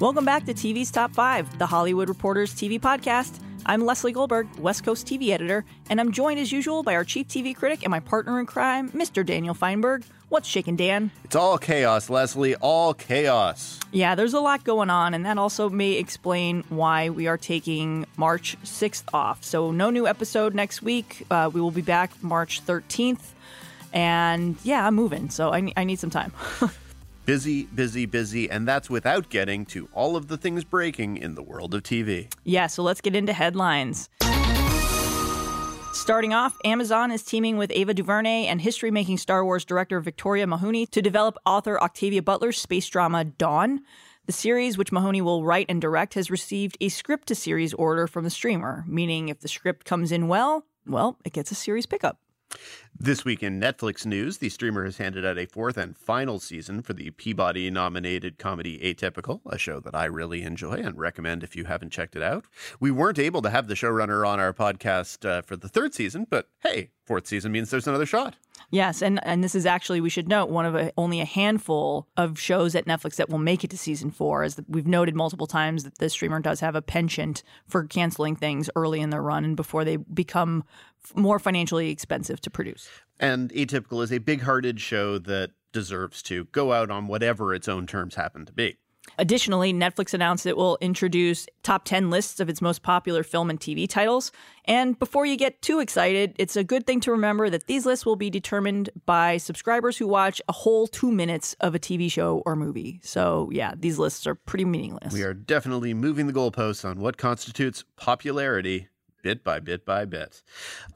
Welcome back to TV's Top 5, the Hollywood Reporters TV podcast. I'm Lesley Goldberg, West Coast TV editor, and I'm joined as usual by our chief TV critic and my partner in crime, Mr. Daniel Fienberg. What's shaking, Dan? It's all chaos, Lesley, all chaos. Yeah, there's a lot going on, and that also may explain why we are taking March 6th off. So, no new episode next week. Uh, we will be back March 13th. And yeah, I'm moving, so I, I need some time. busy, busy, busy, and that's without getting to all of the things breaking in the world of TV. Yeah, so let's get into headlines. Starting off, Amazon is teaming with Ava DuVernay and history making Star Wars director Victoria Mahoney to develop author Octavia Butler's space drama Dawn. The series, which Mahoney will write and direct, has received a script to series order from the streamer, meaning if the script comes in well, well, it gets a series pickup. This week in Netflix news, the streamer has handed out a fourth and final season for the Peabody nominated comedy Atypical, a show that I really enjoy and recommend if you haven't checked it out. We weren't able to have the showrunner on our podcast uh, for the third season, but hey, fourth season means there's another shot. Yes, and and this is actually we should note one of a, only a handful of shows at Netflix that will make it to season four. As we've noted multiple times, that the streamer does have a penchant for canceling things early in their run and before they become more financially expensive to produce. And Atypical is a big-hearted show that deserves to go out on whatever its own terms happen to be. Additionally, Netflix announced it will introduce top 10 lists of its most popular film and TV titles. And before you get too excited, it's a good thing to remember that these lists will be determined by subscribers who watch a whole two minutes of a TV show or movie. So, yeah, these lists are pretty meaningless. We are definitely moving the goalposts on what constitutes popularity bit by bit by bit.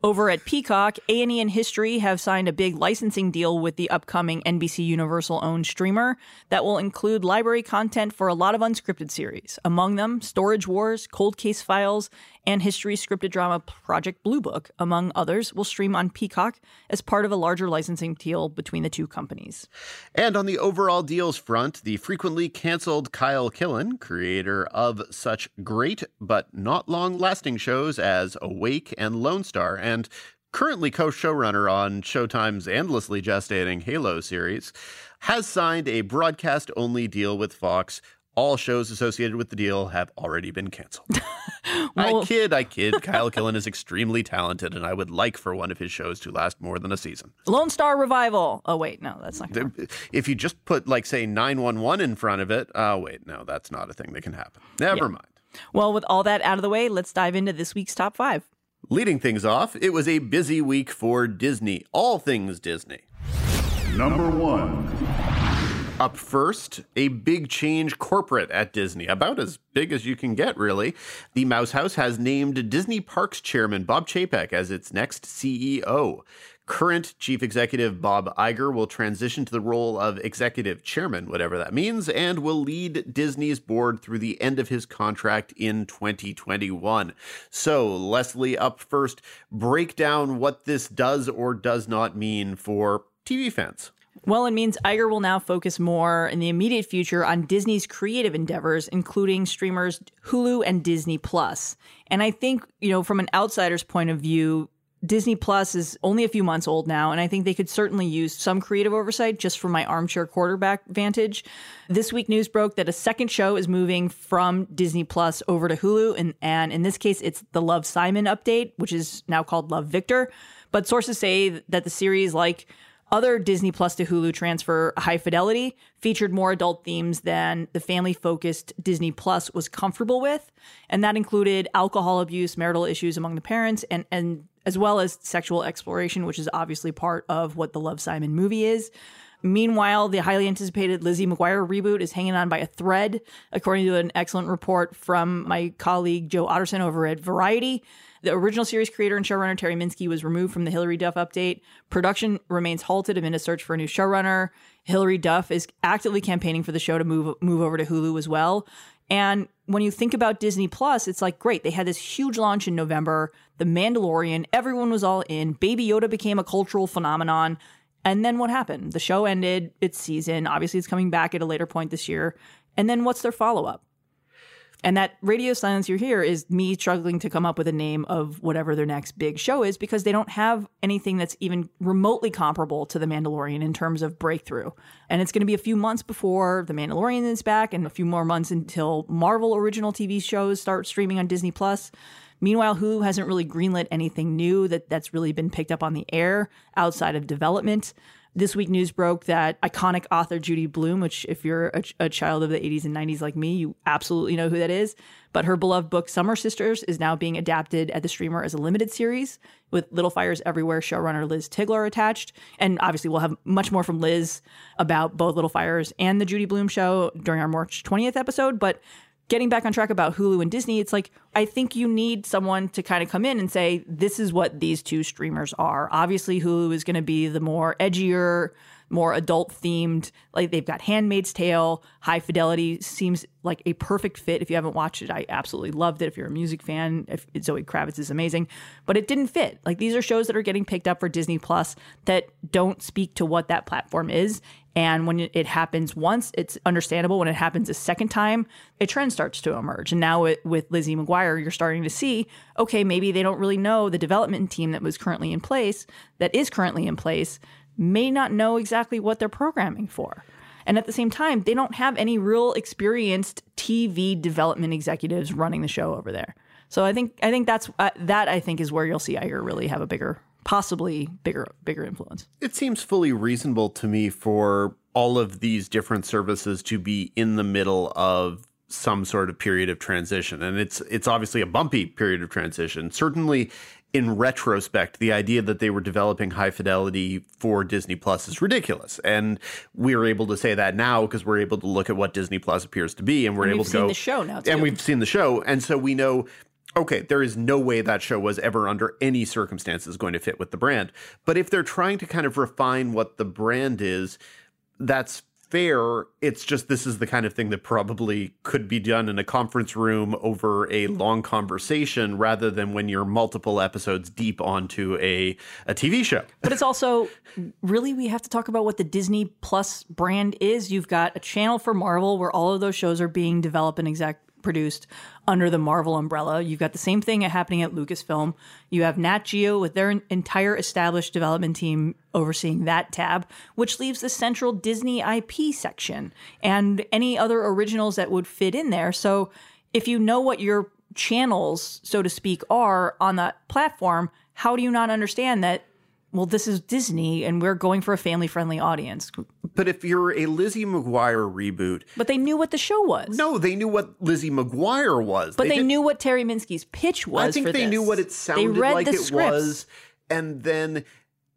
Over at Peacock, A&E and History have signed a big licensing deal with the upcoming NBC Universal owned streamer that will include library content for a lot of unscripted series. Among them, Storage Wars, Cold Case Files, and History scripted drama Project Blue Book, among others, will stream on Peacock as part of a larger licensing deal between the two companies. And on the overall deals front, the frequently canceled Kyle Killen, creator of such great but not long lasting shows as Awake and Lone Star, and currently co showrunner on Showtime's endlessly gestating Halo series, has signed a broadcast only deal with Fox all shows associated with the deal have already been canceled. well, I kid, I kid. Kyle Killen is extremely talented, and I would like for one of his shows to last more than a season. Lone Star Revival. Oh, wait, no, that's not If you just put, like, say, 911 in front of it, oh, wait, no, that's not a thing that can happen. Never yeah. mind. Well, with all that out of the way, let's dive into this week's top five. Leading things off, it was a busy week for Disney, all things Disney. Number one. Up first, a big change corporate at Disney, about as big as you can get, really. The Mouse House has named Disney Parks chairman Bob Chapek as its next CEO. Current chief executive Bob Iger will transition to the role of executive chairman, whatever that means, and will lead Disney's board through the end of his contract in 2021. So, Lesley, up first, break down what this does or does not mean for TV fans. Well, it means Iger will now focus more in the immediate future on Disney's creative endeavors, including streamers Hulu and Disney Plus. And I think, you know, from an outsider's point of view, Disney Plus is only a few months old now, and I think they could certainly use some creative oversight just from my armchair quarterback vantage. This week, news broke that a second show is moving from Disney Plus over to Hulu, and, and in this case, it's the Love Simon update, which is now called Love Victor. But sources say that the series, like Other Disney Plus to Hulu transfer, High Fidelity, featured more adult themes than the family focused Disney Plus was comfortable with. And that included alcohol abuse, marital issues among the parents, and, and as well as sexual exploration, which is obviously part of what the Love Simon movie is. Meanwhile, the highly anticipated Lizzie McGuire reboot is hanging on by a thread, according to an excellent report from my colleague Joe Otterson over at Variety. The original series creator and showrunner Terri Minsky was removed from the Hilary Duff update. Production remains halted amid a search for a new showrunner. Hilary Duff is actively campaigning for the show to move move over to Hulu as well. And when you think about Disney Plus, it's like great. They had this huge launch in November, The Mandalorian, everyone was all in. Baby Yoda became a cultural phenomenon. And then what happened? The show ended its season. Obviously, it's coming back at a later point this year. And then what's their follow up? And that radio silence you hear is me struggling to come up with a name of whatever their next big show is because they don't have anything that's even remotely comparable to The Mandalorian in terms of breakthrough. And it's going to be a few months before The Mandalorian is back and a few more months until Marvel original TV shows start streaming on Disney Plus. Meanwhile, Hulu hasn't really greenlit anything new that that's really been picked up on the air outside of development. This week, news broke that iconic author Judy Blume, which, if you're a, a, child of the 80s and 90s like me, you absolutely know who that is. But her beloved book, Summer Sisters, is now being adapted at the streamer as a limited series with Little Fires Everywhere showrunner Liz Tigelaar attached. And obviously, we'll have much more from Liz about both Little Fires and the Judy Blume show during our March 20th episode. But getting back on track about Hulu and Disney, it's like I think you need someone to kind of come in and say, this is what these two streamers are. Obviously, Hulu is going to be the more edgier, more adult themed. Like they've got Handmaid's Tale, High Fidelity seems like a perfect fit. If you haven't watched it, I absolutely loved it. If you're a music fan, if Zoe Kravitz is amazing, but it didn't fit. Like these are shows that are getting picked up for Disney Plus that don't speak to what that platform is. And when it happens once, it's understandable. When it happens a second time, a trend starts to emerge. And now with, with Lizzie McGuire, you're starting to see, okay, maybe they don't really know the development team that was currently in place, that is currently in place, may not know exactly what they're programming for. And at the same time, they don't have any real experienced TV development executives running the show over there. So I think I think that's uh, that I think is where you'll see Iger really have a bigger possibly bigger bigger influence. It seems fully reasonable to me for all of these different services to be in the middle of some sort of period of transition and it's it's obviously a bumpy period of transition certainly in retrospect the idea that they were developing high fidelity for Disney Plus is ridiculous and we're able to say that now because we're able to look at what Disney Plus appears to be and we're and able to go the show now too. and we've seen the show and so we know okay, there is no way that show was ever under any circumstances going to fit with the brand. But if they're trying to kind of refine what the brand is, that's fair. It's just this is the kind of thing that probably could be done in a conference room over a long conversation rather than when you're multiple episodes deep onto a, a TV show. But it's also really, we have to talk about what the Disney Plus brand is. You've got a channel for Marvel where all of those shows are being developed and exact produced under the Marvel umbrella. You've got the same thing happening at Lucasfilm. You have Nat Geo with their entire established development team overseeing that tab, which leaves the central Disney IP section and any other originals that would fit in there. So if you know what your channels, so to speak, are on that platform, how do you not understand that well, this is Disney and we're going for a family friendly audience. But if you're a Lizzie McGuire reboot. But they knew what the show was. No, they knew what Lizzie McGuire was. But they, they knew what Terri Minsky's pitch was. I think they this. knew what it sounded like it scripts. was. And then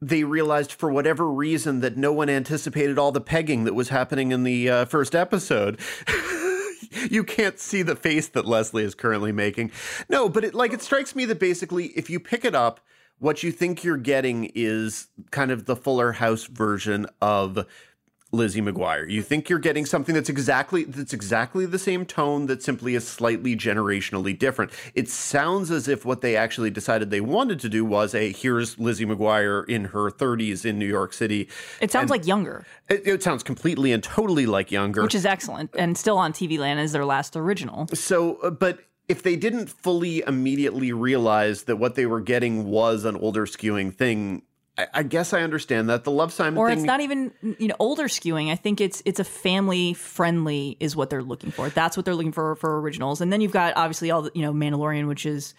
they realized for whatever reason that no one anticipated all the pegging that was happening in the uh, first episode. you can't see the face that Lesley is currently making. No, but it like it strikes me that basically if you pick it up what you think you're getting is kind of the Fuller House version of Lizzie McGuire. You think you're getting something that's exactly that's exactly the same tone that simply is slightly generationally different. It sounds as if what they actually decided they wanted to do was a here's Lizzie McGuire in her 30s in New York City. It sounds and like younger. It, it, sounds completely and totally like younger, which is excellent and still on TV Land as their last original. So, uh, but if they didn't fully immediately realize that what they were getting was an older skewing thing, I, I guess I understand that the Love Simon or thing, it's not even you know older skewing. I think it's it's a family friendly is what they're looking for. That's what they're looking for for originals. And then you've got obviously all the you know Mandalorian, which is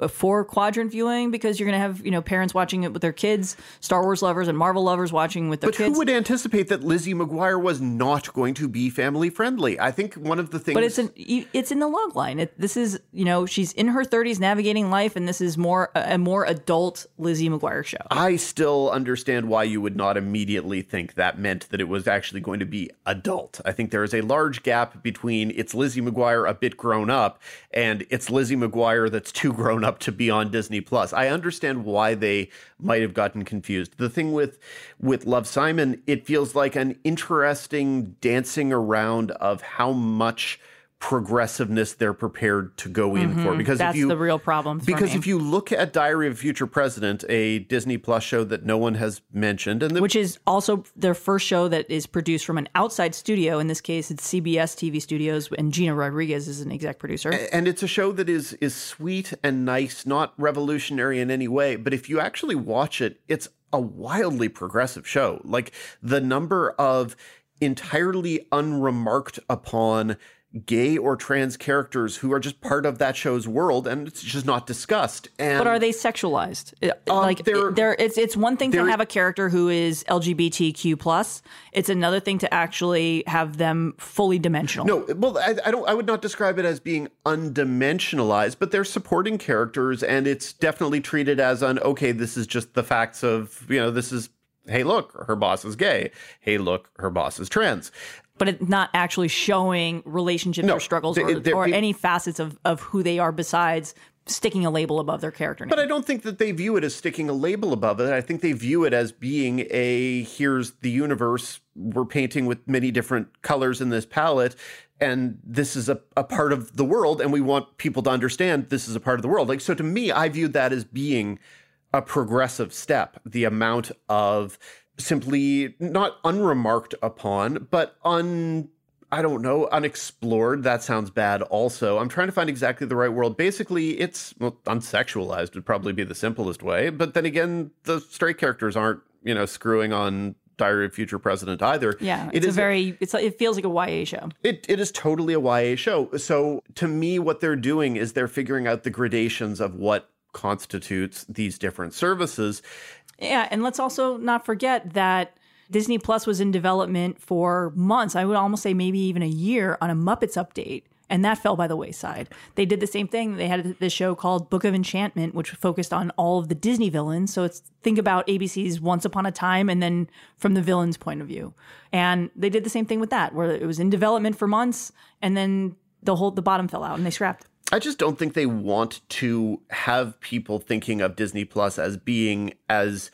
a four quadrant viewing because you're going to have you know parents watching it with their kids, Star Wars lovers and Marvel lovers watching with their but kids. who would anticipate that Lizzie McGuire was not going to be family friendly? I think one of the things. but it's in it's in the log line. It, this is you know she's in her 30s navigating life, and this is more a, a more adult Lizzie McGuire show. I still understand why you would not immediately think that meant that it was actually going to be adult. I think there is a large gap between it's Lizzie McGuire a bit grown up and it's Lizzie McGuire that's too grown up to be on Disney Plus. I understand why they might have gotten confused. The thing with with Love Simon, it feels like an interesting dancing around of how much progressiveness they're prepared to go in for because Mm-hmm. That's if you the real problem. for because if you look at Diary of a Future President, a Disney Plus show that no one has mentioned, and the, which is also their first show that is produced from an outside studio. In this case, it's CBS TV Studios, and Gina Rodriguez is an exec producer. and it's a show that is is sweet and nice, not revolutionary in any way. But if you actually watch it, it's a wildly progressive show. Like the number of entirely unremarked upon gay or trans characters who are just part of that show's world and it's just not discussed and But are they sexualized? Um, like they're- they're, it's it's one thing to have a character who is LGBTQ plus. It's another thing to actually have them fully dimensional. No, well, I, I don't. I would not describe it as being undimensionalized, but they're supporting characters, and it's definitely treated as an okay. This is just the facts of you know. This is hey, look, her boss is gay. Hey, look, her boss is trans. But it's not actually showing relationships No, or struggles they- or, they're- or it- any facets of, of who they are besides sticking a label above their character name. But I don't think that they view it as sticking a label above it. I think they view it as being a here's the universe. We're painting with many different colors in this palette. And this is a, a part of the world, and we want people to understand this is a part of the world. Like, so to me, I viewed that as being a progressive step. The amount of simply not unremarked upon, but un I don't know, unexplored. That sounds bad also. I'm trying to find exactly the right word. Basically, it's well, unsexualized would probably be the simplest way. But then again, the straight characters aren't, you know, screwing on Diary of Future President either. yeah, it it's a very it's it feels like a YA show. it, it is totally a YA show. So to me, what they're doing is they're figuring out the gradations of what constitutes these different services. Yeah, and let's also not forget that Disney Plus was in development for months. I would almost say maybe even a year on a Muppets update, and that fell by the wayside. They did the same thing. They had this show called Book of Enchantment, which focused on all of the Disney villains. So it's think about ABC's Once Upon a Time, and then from the villain's point of view. And they did the same thing with that, where it was in development for months, and then the whole the bottom fell out, and they scrapped. I just don't think they want to have people thinking of Disney Plus as being as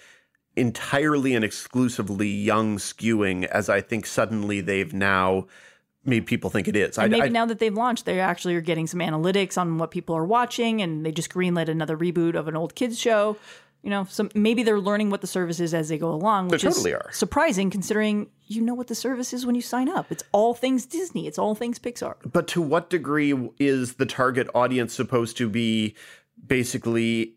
entirely and exclusively young skewing as I think suddenly they've now made people think it is. And I, maybe I- now that they've launched, they actually are getting some analytics on what people are watching, and they just greenlit another reboot of an old kids show. You know, so maybe they're learning what the service is as they go along, which totally is are. surprising considering you know what the service is when you sign up. It's all things Disney. It's all things Pixar. but to what degree is the target audience supposed to be basically,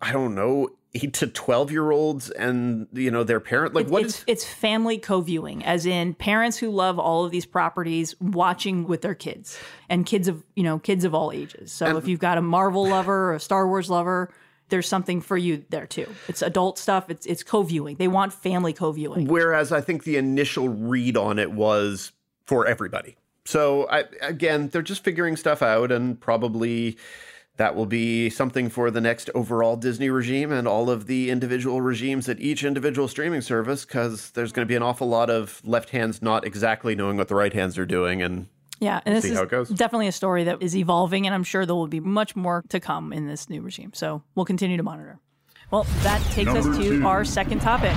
I don't know, eight to 12 year olds and, you know, their parent? Like, what it's is. it's family co-viewing, as in parents who love all of these properties watching with their kids and kids of you know kids of all ages. So if you've got a Marvel lover or a Star Wars lover, there's something for you there too. It's adult stuff. It's it's co-viewing. They want family co-viewing. Whereas I think the initial read on it was for everybody. So I, again, they're just figuring stuff out, and probably that will be something for the next overall Disney regime and all of the individual regimes at each individual streaming service, because there's going to be an awful lot of left hands not exactly knowing what the right hands are doing, and Yeah, and this see is how definitely a story that is evolving, and I'm sure there will be much more to come in this new regime. So we'll continue to monitor. Well, that takes us to two. our second topic.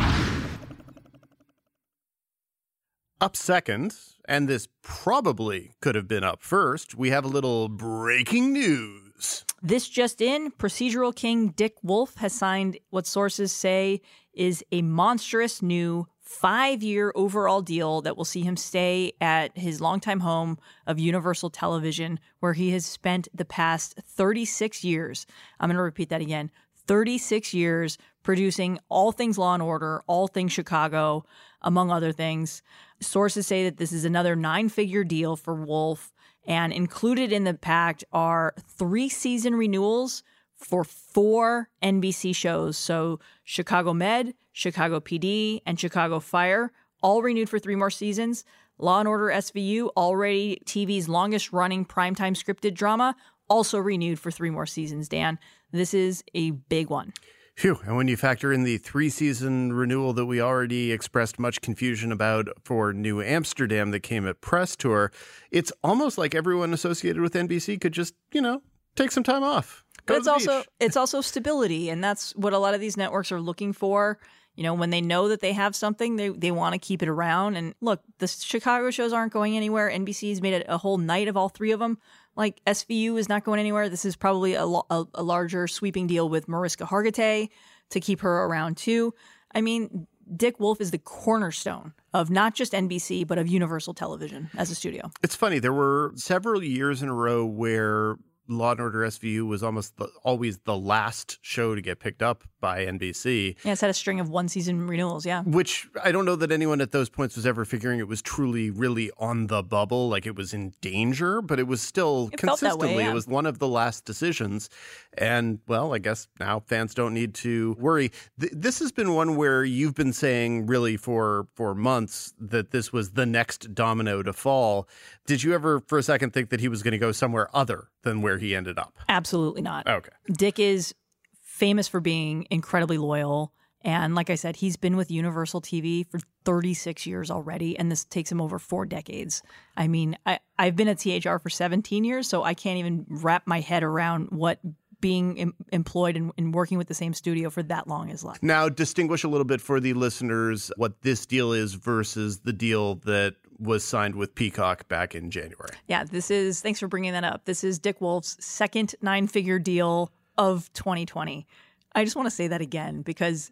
Up second, and this probably could have been up first, we have a little breaking news. This just in procedural king Dick Wolf has signed what sources say is a monstrous new five year overall deal that will see him stay at his longtime home of Universal Television, where he has spent the past 36 years. I'm going to repeat that again 36 years producing all things Law and Order, all things Chicago, among other things. Sources say that this is another nine figure deal for Wolf. And included in the pact are three season renewals for four NBC shows. So Chicago Med, Chicago PD, and Chicago Fire, all renewed for three more seasons. Law and Order SVU, already TV's longest running primetime scripted drama, also renewed for three more seasons, Dan. This is a big one. Phew. And when you factor in the three season renewal that we already expressed much confusion about for New Amsterdam that came at press tour, it's almost like everyone associated with NBC could just, you know, take some time off. Go but it's also beach. it's also stability, and that's what a lot of these networks are looking for. You know, when they know that they have something, they they want to keep it around. And look, the Chicago shows aren't going anywhere. NBC's made it a whole night of all three of them. Like SVU is not going anywhere. This is probably a, a, a larger sweeping deal with Mariska Hargitay to keep her around too. I mean, Dick Wolf is the cornerstone of not just NBC, but of Universal Television as a studio. It's funny. There were several years in a row where Law and Order SVU was almost the, always the last show to get picked up by NBC. Yeah, it's had a string of one season renewals. Yeah, which I don't know that anyone at those points was ever figuring it was truly, really on the bubble, like it was in danger. But it was still it consistently, way, yeah. it was one of the last decisions. And well, I guess now fans don't need to worry. Th- this has been one where you've been saying really for for months that this was the next domino to fall. Did you ever for a second think that he was going to go somewhere other than where he ended up? Absolutely not. Okay. Dick is famous for being incredibly loyal. And like I said, he's been with Universal TV for 36 years already, and this takes him over four decades. I mean, I, I've been at THR for 17 years, so I can't even wrap my head around what being em- employed and, and, working with the same studio for that long is like. Now, distinguish a little bit for the listeners what this deal is versus the deal that was signed with Peacock back in January. Yeah, this is, thanks for bringing that up. This is Dick Wolf's second nine figure deal of 2020. I just want to say that again because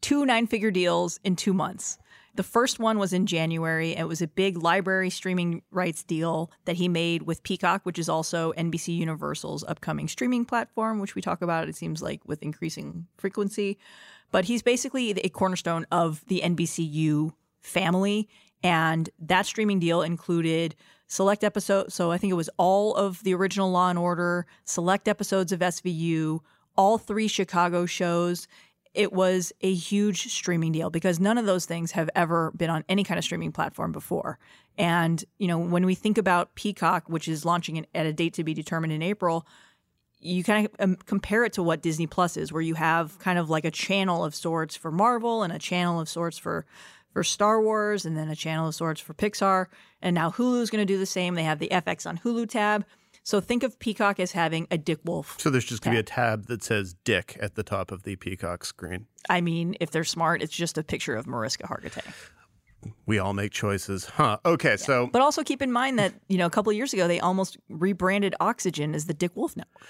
two nine figure deals in two months. The first one was in January. It was a big library streaming rights deal that he made with Peacock, which is also NBC Universal's upcoming streaming platform, which we talk about, it seems like, with increasing frequency. But he's basically a cornerstone of the NBCU family. And that streaming deal included select episodes. So I think it was all of the original Law and Order, select episodes of SVU, all three Chicago shows. It was a huge streaming deal because none of those things have ever been on any kind of streaming platform before. And, you know, when we think about Peacock, which is launching at a date to be determined in April, you kind of um, compare it to what Disney Plus is, where you have kind of like a channel of sorts for Marvel and a channel of sorts for for Star Wars and then a channel of sorts for Pixar. And now Hulu's going to do the same. They have the FX on Hulu tab. So think of Peacock as having a Dick Wolf. So there's just going to be a tab that says Dick at the top of the Peacock screen. I mean, if they're smart, it's just a picture of Mariska Hargitay. We all make choices, huh? Okay, yeah. so but also keep in mind that you know a couple of years ago they almost rebranded Oxygen as the Dick Wolf Network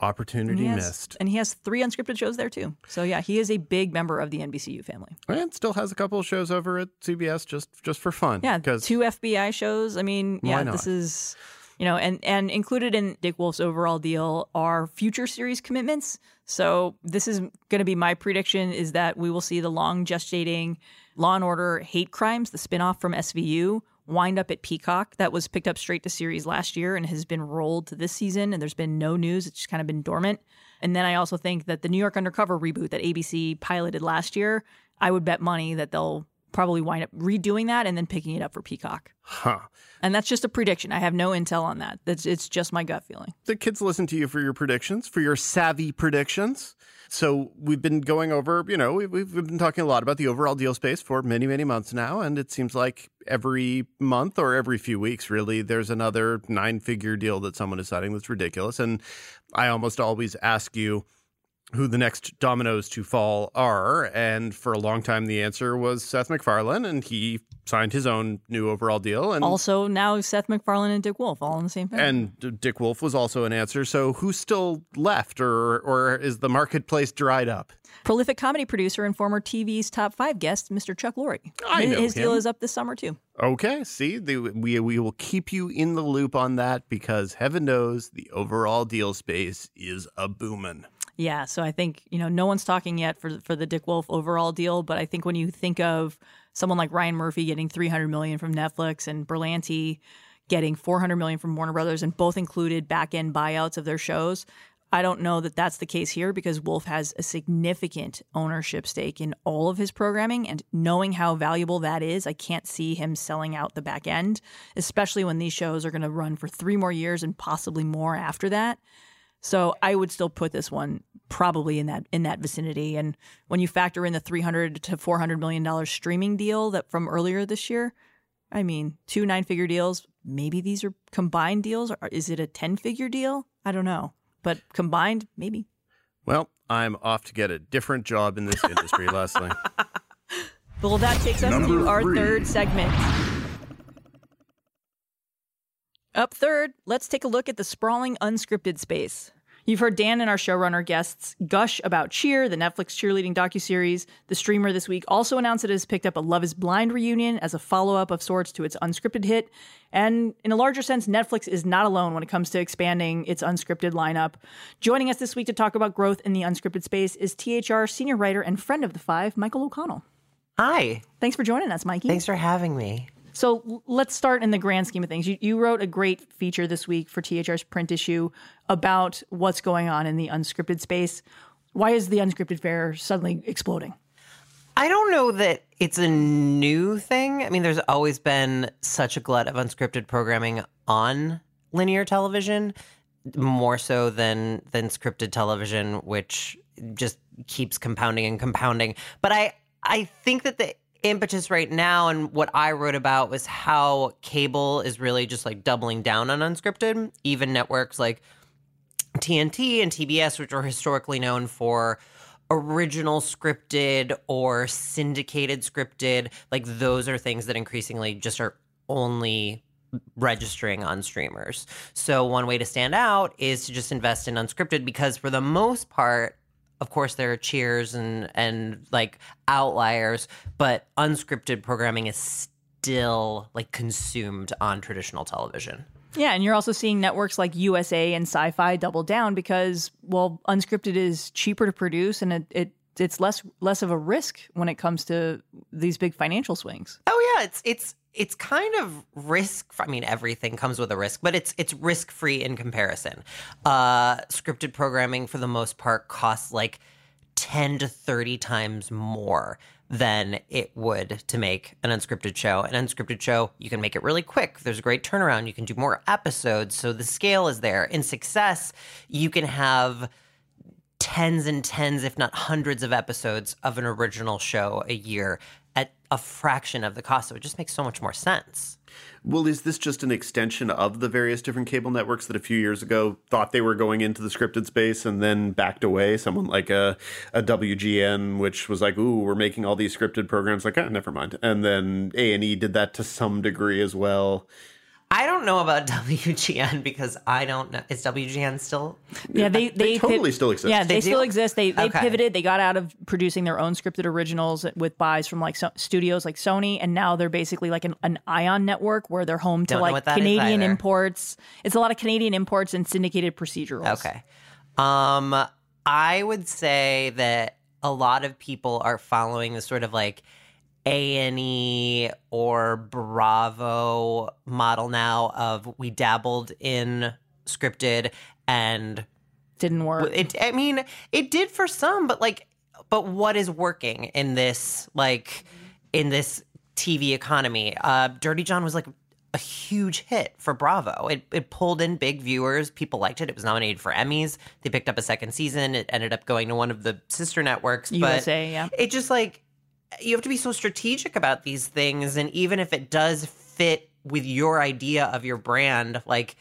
opportunity has, missed. And he has three unscripted shows there too. So yeah, he is a big member of the NBCU family. Oh, and still has a couple of shows over at CBS just just for fun. Yeah, two FBI shows. I mean, yeah, this is you know, and and included in Dick Wolf's overall deal are future series commitments. So this is going to be my prediction: is that we will see the long gestating Law and Order Hate Crimes, the spinoff from SVU, wind up at Peacock. That was picked up straight to series last year and has been rolled to this season. And there's been no news. It's just kind of been dormant. And then I also think that the New York Undercover reboot that ABC piloted last year, I would bet money that they'll probably wind up redoing that and then picking it up for Peacock. Huh. And that's just a prediction. I have no intel on that. That's it's just my gut feeling. The kids listen to you for your predictions, for your savvy predictions. So we've been going over, you know, we've, we've been talking a lot about the overall deal space for many, many months now. And it seems like every month or every few weeks, really, there's another nine figure deal that someone is signing that's ridiculous. And I almost always ask you, who the next dominoes to fall are. And for a long time, the answer was Seth MacFarlane, and he signed his own new overall deal. And also now Seth MacFarlane and Dick Wolf all in the same thing. And Dick Wolf was also an answer. So who's still left, or or is the marketplace dried up? Prolific comedy producer and former TV's top five guest, Mr. Chuck Lorre. I know his him. deal is up this summer too. Okay, see, the, we we will keep you in the loop on that because heaven knows the overall deal space is a booming. Yeah, so I think you know no one's talking yet for for the Dick Wolf overall deal, but I think when you think of someone like Ryan Murphy getting 300 million from Netflix and Berlanti getting 400 million from Warner Brothers, and both included back end buyouts of their shows, I don't know that that's the case here because Wolf has a significant ownership stake in all of his programming. And knowing how valuable that is, I can't see him selling out the back end, especially when these shows are going to run for three more years and possibly more after that. So I would still put this one probably in that in that vicinity. And when you factor in the 300 to 400 million dollars streaming deal that from earlier this year, I mean, two nine figure deals, maybe these are combined deals or is it a 10 figure deal? I don't know. But combined, maybe. Well, I'm off to get a different job in this industry, Lesley. Well, that takes us Number to our three. third segment. Up third, let's take a look at the sprawling unscripted space. You've heard Dan and our showrunner guests gush about Cheer, the Netflix cheerleading docuseries. The streamer this week also announced it has picked up a Love is Blind reunion as a follow-up of sorts to its unscripted hit. And in a larger sense, Netflix is not alone when it comes to expanding its unscripted lineup. Joining us this week to talk about growth in the unscripted space is THR senior writer and friend of the five, Michael O'Connell. Hi. Thanks for joining us, Mikey. Thanks for having me. So let's start in the grand scheme of things. You, you wrote a great feature this week for THR's print issue about what's going on in the unscripted space. Why is the unscripted fare suddenly exploding? I don't know that it's a new thing. I mean, there's always been such a glut of unscripted programming on linear television, more so than than scripted television, which just keeps compounding and compounding. But I I think that the impetus right now and what I wrote about was how cable is really just like doubling down on unscripted. Even networks like TNT and TBS, which are historically known for original scripted or syndicated scripted, like those are things that increasingly just are only registering on streamers. So one way to stand out is to just invest in unscripted because for the most part of course there are cheers and and like outliers, but unscripted programming is still like consumed on traditional television. Yeah, and you're also seeing networks like USA and Syfy double down because well, unscripted is cheaper to produce and it, it it's less less of a risk when it comes to these big financial swings. Oh yeah, it's it's it's kind of risk. I mean, everything comes with a risk, but it's it's risk free in comparison. Uh, scripted programming, for the most part, costs like ten to thirty times more than it would to make an unscripted show. An unscripted show, you can make it really quick. There's a great turnaround. You can do more episodes, so the scale is there. In success, you can have tens and tens, if not hundreds of episodes of an original show a year a fraction of the cost. So it just makes so much more sense. Well, is this just an extension of the various different cable networks that a few years ago thought they were going into the scripted space and then backed away? Someone like a, a WGN, which was like, "Ooh, we're making all these scripted programs." Like, ah, never mind. And then A and E did that to some degree as well. I don't know about WGN because I don't know. Is WGN still? Yeah, they They they, totally still exist. Yeah, they, They still do? exist. They they Okay. pivoted. They got out of producing their own scripted originals with buys from like so, studios like Sony, and now they're basically like an, an Ion network where they're home to Don't like what that is Canadian imports. It's a lot of Canadian imports and syndicated procedurals. Okay. Um, I would say that a lot of people are following the sort of like A and E or Bravo model now of we dabbled in scripted and Didn't work. it i mean it did for some but like but what is working in this like in this tv economy? Uh dirty john was like a huge hit for bravo. It, it pulled in big viewers. People liked it. It was nominated for emmys. They picked up a second season. It ended up going to one of the sister networks but USA, yeah. it just like you have to be so strategic about these things. And even if it does fit with your idea of your brand like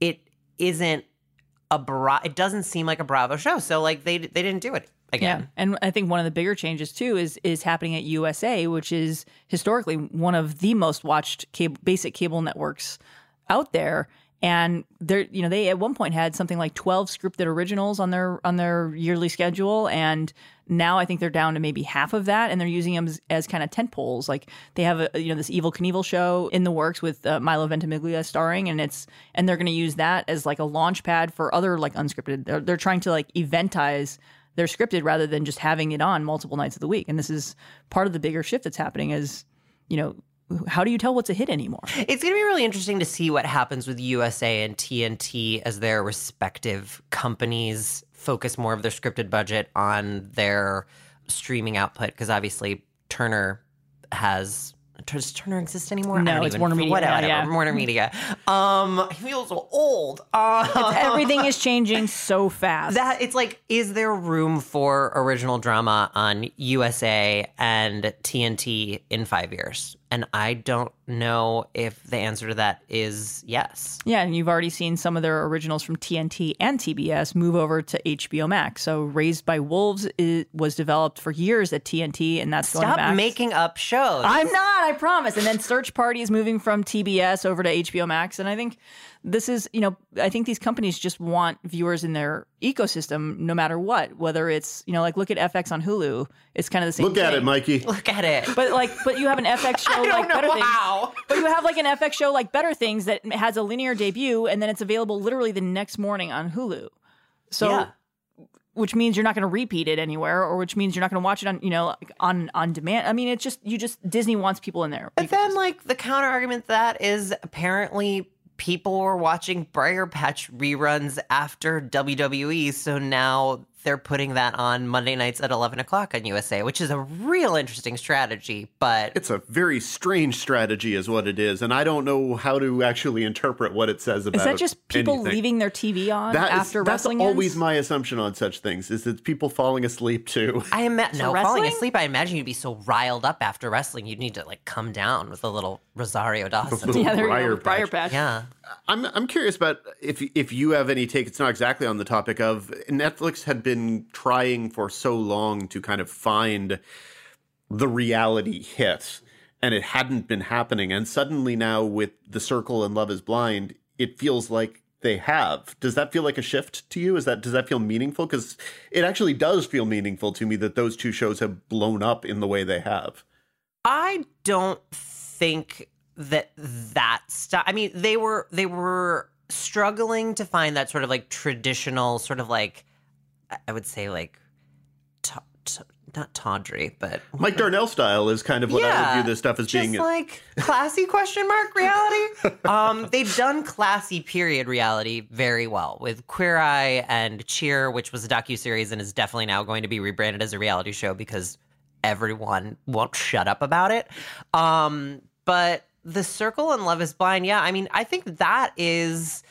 it isn't a bra it doesn't seem like a bravo show. So like they they didn't do it Yeah, again and I think one of the bigger changes too is is happening at USA, which is historically one of the most watched cable, basic cable networks out there. And they're you know they at one point had something like twelve scripted originals on their on their yearly schedule, and now I think they're down to maybe half of that, and they're using them as, as kind of tent poles. Like they have a you know this Evel Knievel show in the works with uh, Milo Ventimiglia starring, and it's and they're going to use that as like a launch pad for other like unscripted. They're, they're trying to like eventize they're scripted rather than just having it on multiple nights of the week. And this is part of the bigger shift that's happening as, you know, how do you tell what's a hit anymore? It's going to be really interesting to see what happens with USA and TNT as their respective companies focus more of their scripted budget on their streaming output because obviously Turner has does Turner exist anymore? No, it's even- Warner Media, Whatever, yeah. Warner Media. Um, I feel so old. Uh, Everything is changing so fast. that it's like, is there room for original drama on USA and TNT in five years? And I don't know if the answer to that is yes. Yeah, and you've already seen some of their originals from TNT and TBS move over to HBO Max. So Raised by Wolves is, was developed for years at TNT, and that's Stop making up shows. I'm not, I promise. And then Search Party is moving from TBS over to HBO Max. And I think this is, you know, I think these companies just want viewers in their ecosystem no matter what, whether it's, you know, like look at FX on Hulu. It's kind of the same Look at it, Mikey. Look at it. But like, but you have an FX show I don't like know Better Things. But you have like an FX show like Better Things that has a linear debut and then it's available literally the next morning on Hulu. So, Yeah. which means you're not going to repeat it anywhere, or which means you're not going to watch it on, you know, like, on on demand. I mean, it's just you just Disney wants people in there. But then, like, the counter argument to that is apparently people were watching Briar Patch reruns after WWE, so now they're putting that on Monday nights at 11 o'clock on USA, which is a real interesting strategy. But It's a very strange strategy, is what it is, and I don't know how to actually interpret what it says about. Is that just people anything. leaving their TV on That is- after that's wrestling always ends? my assumption on such things. Is that people falling asleep too? I imagine no falling asleep. I imagine you'd be so riled up after wrestling, you'd need to like come down with a little Rosario Dawson. Little yeah, there you Briar go. Briar Patch. Patch. yeah. I'm I'm curious about if if you have any take. It's not exactly on the topic of Netflix had been trying for so long to kind of find the reality hit, and it hadn't been happening. And suddenly now with The Circle and Love Is Blind, it feels like they have. Does that feel like a shift to you? Is that does that feel meaningful? Because it actually does feel meaningful to me that those two shows have blown up in the way they have. I don't think that that stuff. I mean, they were they were struggling to find that sort of like traditional sort of like I- would say like ta- ta- not tawdry, but Mike Darnell style is kind of what I would view this stuff as just being. like classy question mark reality. um, they've done classy period reality very well with Queer Eye and Cheer, which was a docu series and is definitely now going to be rebranded as a reality show because everyone won't shut up about it. Um, but The Circle and Love Is Blind, yeah, I mean, I think that is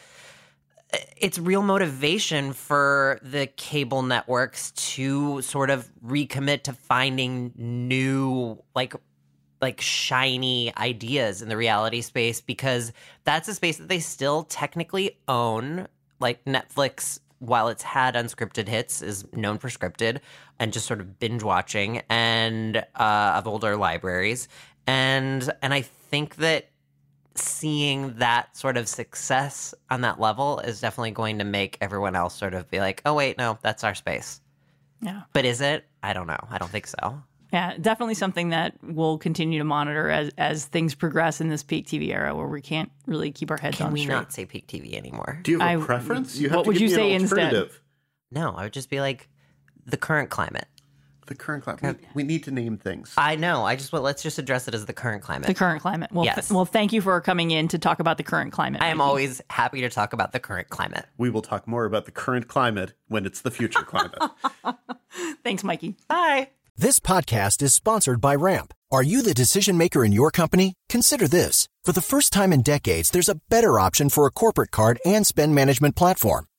it's real motivation for the cable networks to sort of recommit to finding new like like shiny ideas in the reality space because that's a space that they still technically own. Like Netflix while it's had unscripted hits is known for scripted and just sort of binge watching and uh, of older libraries and and I think that seeing that sort of success on that level is definitely going to make everyone else sort of be like, oh, wait, no, that's our space. Yeah. But is it? I don't know. I don't think so. Yeah, definitely something that we'll continue to monitor as as things progress in this peak TV era where we can't really keep our heads Can on we straight. not say peak TV anymore? Do you have a I- preference? You have what to would give you me say an instead? No, I would just be like the current climate. The current climate. We, we need to name things. I know. I just well, let's just address it as the current climate. the current climate. Well, th- Yes. well, thank you for coming in to talk about the current climate. I am Mikey. always happy to talk about the current climate. we will talk more about the current climate when it's the future climate. Thanks, Mikey. Bye. This podcast is sponsored by Ramp. Are you the decision maker in your company? Consider this. For the first time in decades, there's a better option for a corporate card and spend management platform.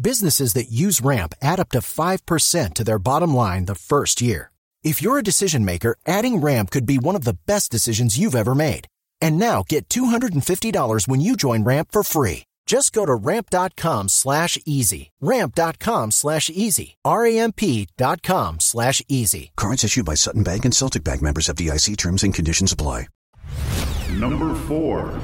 Businesses that use Ramp add up to 5% to their bottom line the first year. If you're a decision maker, adding Ramp could be one of the best decisions you've ever made. And now get $250 when you join Ramp for free. Just go to ramp.com slash easy. Ramp.com slash easy. R-A-M-P dot com slash easy. Cards issued by Sutton Bank and Celtic Bank members of DIC terms and conditions apply. Number four.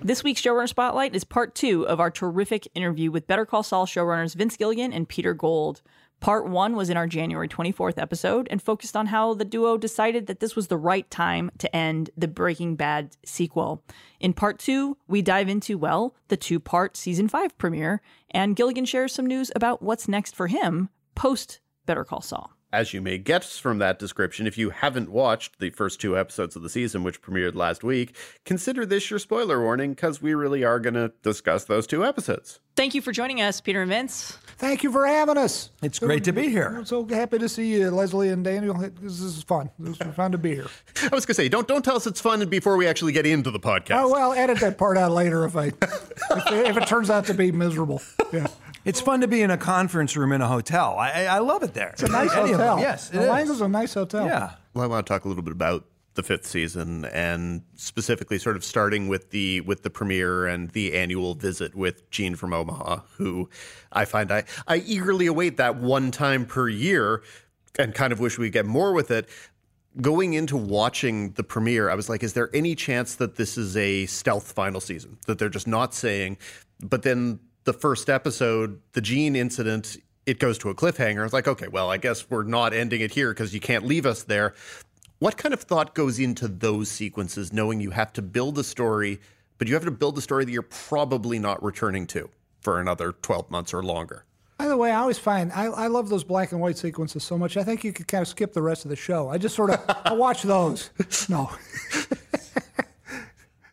This week's Showrunner Spotlight is part two of our terrific interview with Better Call Saul showrunners Vince Gilligan and Peter Gould. Part one was in our January 24th episode and focused on how the duo decided that this was the right time to end the Breaking Bad sequel. In part two, we dive into, well, the two part season five premiere, and Gilligan shares some news about what's next for him post Better Call Saul as you may guess from that description, if you haven't watched the first two episodes of the season, which premiered last week, consider this your spoiler warning because we really are going to discuss those two episodes. Thank you for joining us, Peter and Vince. Thank you for having us. It's great to be here. I'm so happy to see you, Lesley and Daniel. This is fun. This is fun to be here. I was going to say, don't don't tell us it's fun before we actually get into the podcast. Oh well, edit that part out later if I if, if it turns out to be miserable. Yeah. It's fun to be in a conference room in a hotel. I, I love it there. It's a nice hotel. Yes, it is. a nice hotel. Yeah. Well, I want to talk a little bit about the fifth season and specifically sort of starting with the with the premiere and the annual visit with Gene from Omaha, who I find I, I eagerly await that one time per year and kind of wish we get more with it. Going into watching the premiere, I was like, is there any chance that this is a stealth final season? That they're just not saying, but then the first episode, the Gene incident, it goes to a cliffhanger. It's like, okay, well, I guess we're not ending it here because you can't leave us there. What kind of thought goes into those sequences, knowing you have to build a story, but you have to build a story that you're probably not returning to for another 12 months or longer? By the way, I always find I, I love those black and white sequences so much. I think you could kind of skip the rest of the show. I just sort of I watch those. No.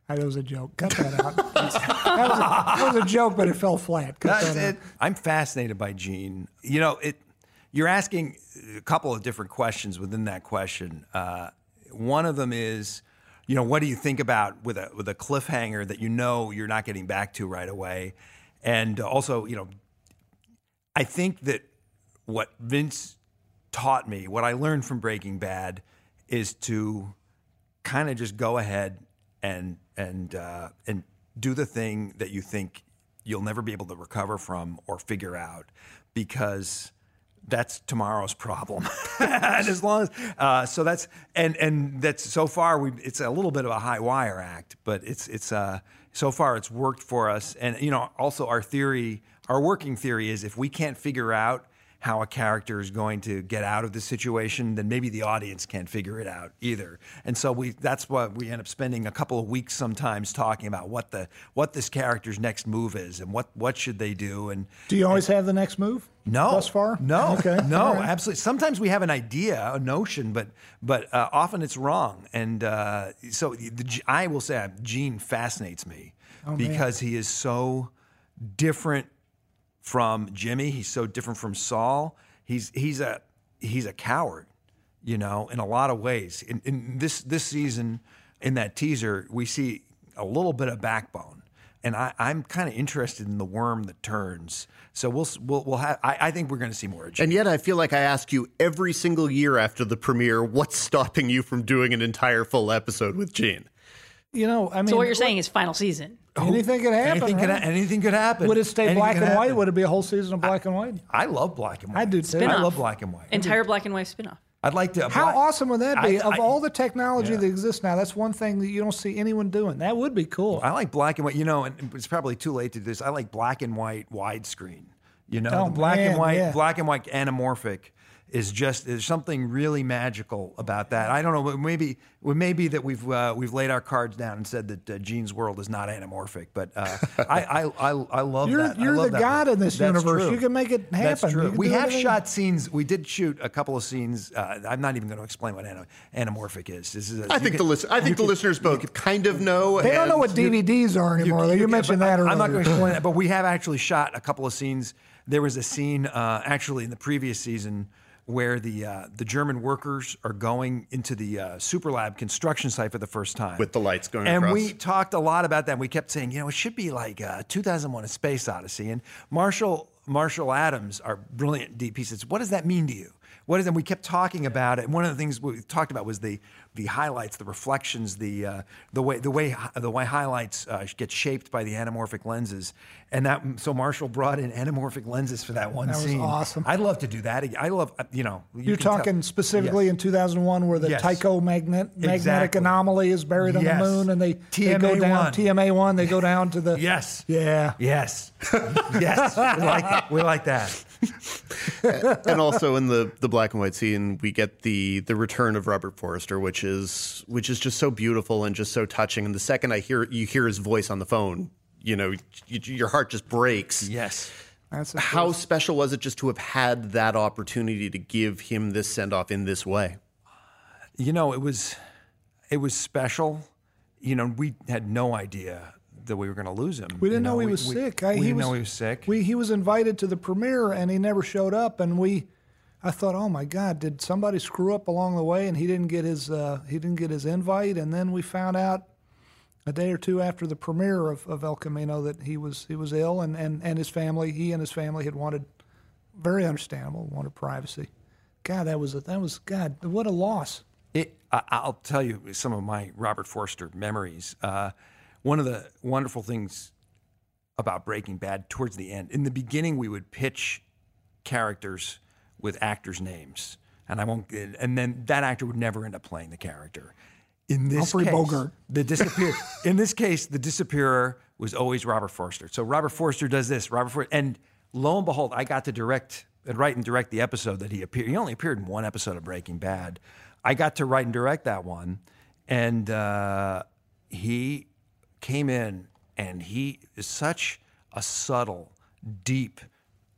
That was a joke. Cut that out. that, was a, that, was a, joke, but it fell flat. It. I'm fascinated by Gene. You know, it. You're asking a couple of different questions within that question. Uh, one of them is, you know, what do you think about with a with a cliffhanger that you know you're not getting back to right away, and also, you know, I think that what Vince taught me, what I learned from Breaking Bad, is to kind of just go ahead and and uh, and do the thing that you think you'll never be able to recover from or figure out because that's tomorrow's problem. and as long as uh, so that's and and that's so far we it's a little bit of a high wire act, but it's it's uh, so far it's worked for us. And you know also our theory, our working theory is if we can't figure out how a character is going to get out of the situation, then maybe the audience can't figure it out either. And so we that's what we end up spending a couple of weeks sometimes talking about what the what this character's next move is and what what should they do and Do you always and, have the next move? No. Thus far? No. Okay. No, right. absolutely. Sometimes we have an idea, a notion, but but uh, often it's wrong. And uh, so the, I will say Gene fascinates me oh, because man. he is so different from Jimmy. He's so different from Saul. He's he's a he's a coward, you know, in a lot of ways. In, in this this season, in that teaser, we see a little bit of backbone, and I, am kind of interested in the worm that turns. So we'll we'll, we'll have. I, I think we're going to see more. And yet, I feel like I ask you every single year after the premiere, what's stopping you from doing an entire full episode with Gene? You know, I mean, so what you're saying is final season. Anything could happen. Anything, right? could, anything could happen. Would it stay anything black and white? Would it be a whole season of black I, and white? I love black and white. I do too. Spin-off. I love black and white. Entire black and white spinoff. I'd like to. How black, awesome would that be? I, of I, all the technology yeah. that exists now, that's one thing that you don't see anyone doing. That would be cool. I like black and white. You know, and it's probably too late to do this. I like black and white widescreen. You know, oh, the black man, and white, yeah. black and white anamorphic is just there's something really magical about that. I don't know. Maybe it may be that we've uh, we've laid our cards down and said that uh, Gene's world is not anamorphic, but uh, I, I, I I love you're, that. You're love the that god in this That's universe. True. You can make it happen. That's true. We have anything. shot scenes. We did shoot a couple of scenes. Uh, I'm not even going to explain what anam- anamorphic is. This is. A, I think can, the list, I think the can, listeners both can, kind of know. They don't know what DVDs are anymore. You, you, mentioned that earlier. I'm not going to explain it, but we have actually shot a couple of scenes. There was a scene uh, actually in the previous season where the uh, the German workers are going into the uh, Superlab construction site for the first time with the lights going and across. we talked a lot about that. And We kept saying, you know, it should be like uh, 2001: A Space Odyssey. And Marshall Marshall Adams, our brilliant DP, says, "What does that mean to you?" What is? And we kept talking about it. And one of the things we talked about was the the highlights, the reflections, the uh, the way the way the way highlights uh, get shaped by the anamorphic lenses. And that so Marshall brought in anamorphic lenses for that one That was scene. awesome. I'd love to do that. I love uh, you know. you You're can tell- talking specifically Yes. in 2001 where the Yes. Tycho magnet, magnetic Exactly. anomaly is buried on Yes. the moon and they, they go down, TMA1. TMA1, they go down to the. Yes. Yeah. Yes. yes. We like we like that. and also in the the black and white scene, we get the the return of Robert Forster, which is which is just so beautiful and just so touching. And the second I hear you hear his voice on the phone, you know, y your heart just breaks. Yes. That's How special was it just to have had that opportunity to give him this send off in this way? You know, it was it was special. You know, we had no idea that we were going to lose him. We didn't You know, he we- was we- sick. We I, he didn't was, know he was sick. We, he was invited to the premiere and he never showed up. And we, I thought, oh my God, did somebody screw up along the way? And he didn't get his uh, he didn't get his invite. And then we found out a day or two after the premiere of, of El Camino that he was he was ill and, and, and his family he and his family had wanted very understandable wanted privacy. God, that was a, that was God, what a loss. It, I, I'll tell you some of my Robert Forster memories. Uh, one of the wonderful things about Breaking Bad towards the end, in the beginning, we would pitch characters with actors' names, and I won't. And then that actor would never end up playing the character. In this Humphrey case, Bogart. the disappear. in this case, the disappearer was always Robert Forster. So Robert Forster does this. Robert Forster, and lo and behold, I got to direct and write and direct the episode that he appeared. He only appeared in one episode of Breaking Bad. I got to write and direct that one, and uh, he came in and he is such a subtle, deep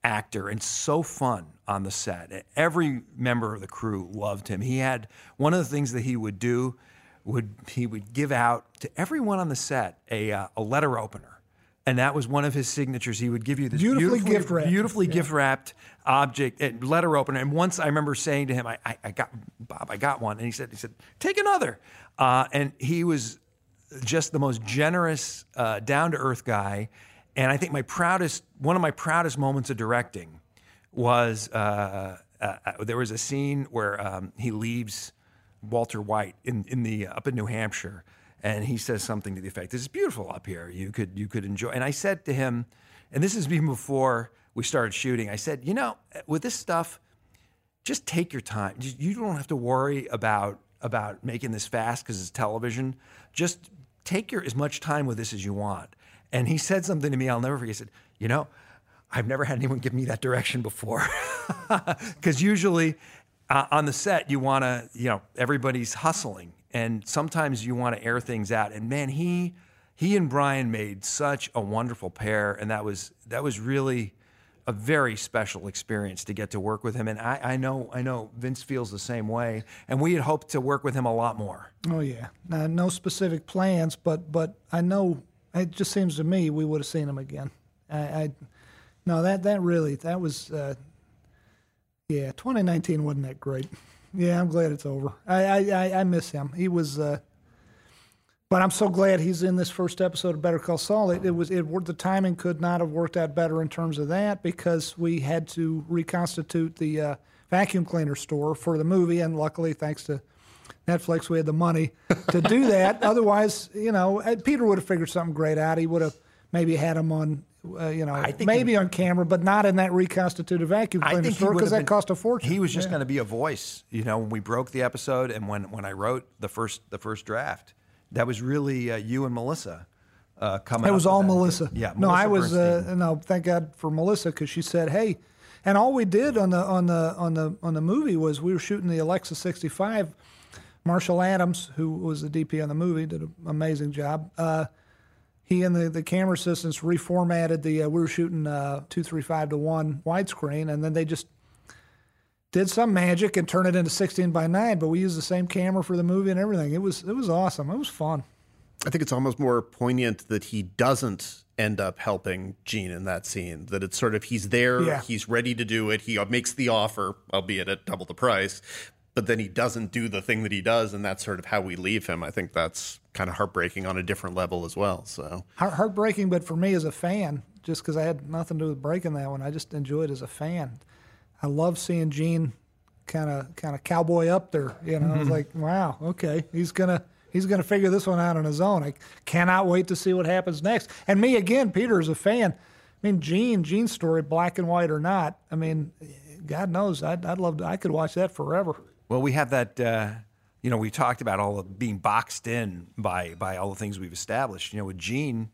actor and so fun on the set. Every member of the crew loved him. He had one of the things that he would do would he would give out to everyone on the set a uh, a letter opener. And that was one of his signatures. He would give you this Beautifully beautifully, gift wrapped. beautifully gift wrapped object, uh, letter opener. And once I remember saying to him, I, I, I got Bob, I got one, and he said, he said, take another. Uh, and he was just the most generous, uh, down to earth guy. And I think my proudest, one of my proudest moments of directing was uh, uh, there was a scene where um, he leaves Walter White in, in the up in New Hampshire, and he says something to the effect, "This is beautiful up here. You could you could enjoy." And I said to him, and this is even before we started shooting. I said, "You know, with this stuff, just take your time. You don't have to worry about about making this fast because it's television. Just take your as much time with this as you want." And he said something to me I'll never forget. He said, "You know, I've never had anyone give me that direction before, because usually uh, on the set you want to, you know, everybody's hustling, and sometimes you want to air things out. And man, he he and Brian made such a wonderful pair, and that was that was really a very special experience to get to work with him. And I, I know I know Vince feels the same way, and we had hoped to work with him a lot more. Oh yeah, no, no specific plans, but but I know it just seems to me we would have seen him again. I, I no that that really that was uh, yeah 2019 wasn't that great. Yeah, I'm glad it's over. I I, I, I miss him. He was. Uh, but I'm so glad he's in this first episode of Better Call Saul. It, it was it the timing could not have worked out better in terms of that because we had to reconstitute the uh, vacuum cleaner store for the movie, and luckily, thanks to Netflix, we had the money to do that. Otherwise, you know, uh, Peter would have figured something great out. He would have maybe had him on, uh, you know, maybe he- on camera, but not in that reconstituted vacuum cleaner store because that cost a fortune. He was just Yeah. going to be a voice, you know. When we broke the episode, and when when I wrote the first the first draft, that was really uh, you and Melissa uh, coming. It was all. Melissa. Yeah, No, I was. Uh, no, thank God for Melissa because she said, "Hey," and all we did on the on the on the on the movie was we were shooting the Alexa 65. Marshall Adams, who was the DP on the movie, did an amazing job. Uh, he and the, the camera assistants reformatted the. Uh, we were shooting uh, two three five to one widescreen, and then they just did some magic and turn it into 16 by 9 but we used the same camera for the movie and everything it was it was awesome it was fun I think it's almost more poignant that he doesn't end up helping Gene in that scene. That it's sort of he's there, Yeah. he's ready to do it, he makes the offer, albeit at double the price, but then he doesn't do the thing that he does, and that's sort of how we leave him. I think that's kind of heartbreaking on a different level as well. So Heart- heartbreaking, but for me as a fan, just because I had nothing to do with breaking that one, I just enjoyed it as a fan. I love seeing Gene kind of kind of cowboy up there. You know, I was like, wow, okay, he's gonna he's gonna figure this one out on his own. I cannot wait to see what happens next. And me again, Peter is a fan. I mean, Gene, Gene's story, black and white or not. I mean, God knows, I'd, I'd love to. I could watch that forever. Well, we have that. Uh, you know, we talked about all of being boxed in by by all the things we've established. You know, with Gene,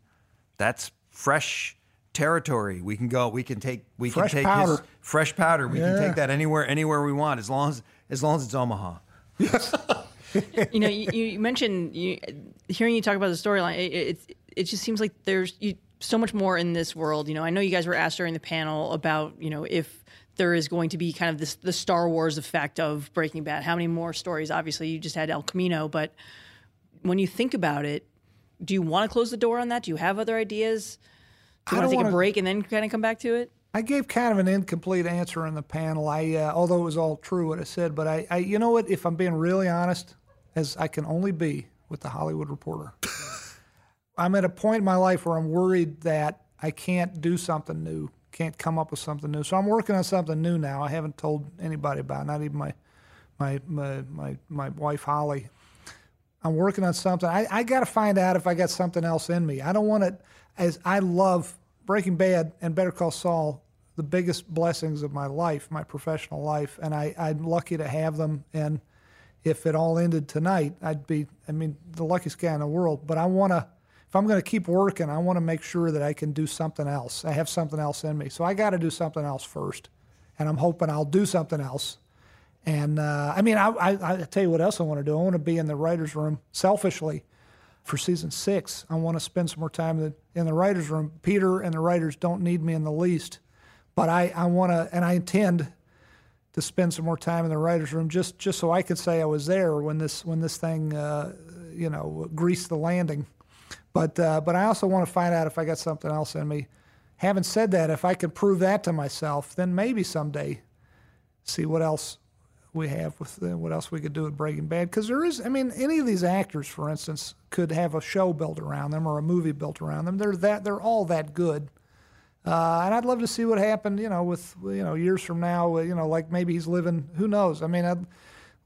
that's fresh territory. We can go. We can take. We Fresh can take powder. His, fresh powder. We can take that anywhere anywhere we want as long as as long as it's Omaha. you know, you, you mentioned you, hearing you talk about the storyline. It, it it just seems like there's you, so much more in this world. You know, I know you guys were asked during the panel about you know if there is going to be kind of this the Star Wars effect of Breaking Bad. How many more stories? Obviously, you just had El Camino, but when you think about it, do you want to close the door on that? Do you have other ideas? Do I you want to take a break and then kind of come back to it? I gave kind of an incomplete answer in the panel. I, uh, although it was all true what I said, but I, I, you know what? If I'm being really honest, as I can only be with the Hollywood Reporter, I'm at a point in my life where I'm worried that I can't do something new, can't come up with something new. So I'm working on something new now. I haven't told anybody about, it, not even my, my, my, my, my wife Holly. I'm working on something. I, I got to find out if I got something else in me. I don't want to, as I love Breaking Bad and Better Call Saul, the biggest blessings of my life, my professional life, and I, I'm lucky to have them. And if it all ended tonight, I'd be, I mean, the luckiest guy in the world. But I want to, if I'm going to keep working, I want to make sure that I can do something else. I have something else in me. So I got to do something else first. And I'm hoping I'll do something else. And uh, I mean, I, I, I tell you what else I want to do. I want to be in the writer's room selfishly for season six. I want to spend some more time in the, writer's room. Peter and the writers don't need me in the least, but I, I want to, and I intend to spend some more time in the writer's room just, just so I could say I was there when this, when this thing, uh, you know, greased the landing. But, uh, but I also want to find out if I got something else in me. Having said that, if I could prove that to myself, then maybe someday see what else we have with uh, what else we could do with Breaking Bad. Because there is, I mean, any of these actors, for instance, could have a show built around them or a movie built around them. They're that, they're all that good. Uh, and I'd love to see what happened, you know, with you know years from now, uh, you know, like maybe he's living. Who knows? I mean, I'd,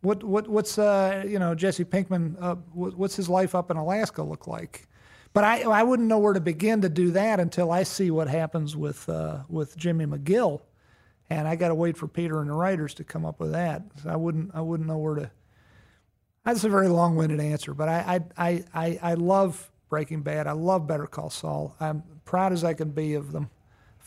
what what what's uh, you know Jesse Pinkman? Uh, what, what's his life up in Alaska look like? But I I wouldn't know where to begin to do that until I see what happens with uh, with Jimmy McGill, and I got to wait for Peter and the writers to come up with that. So I wouldn't I wouldn't know where to. That's a very long-winded answer, but I I, I, I I love Breaking Bad. I love Better Call Saul. I'm proud as I can be of them.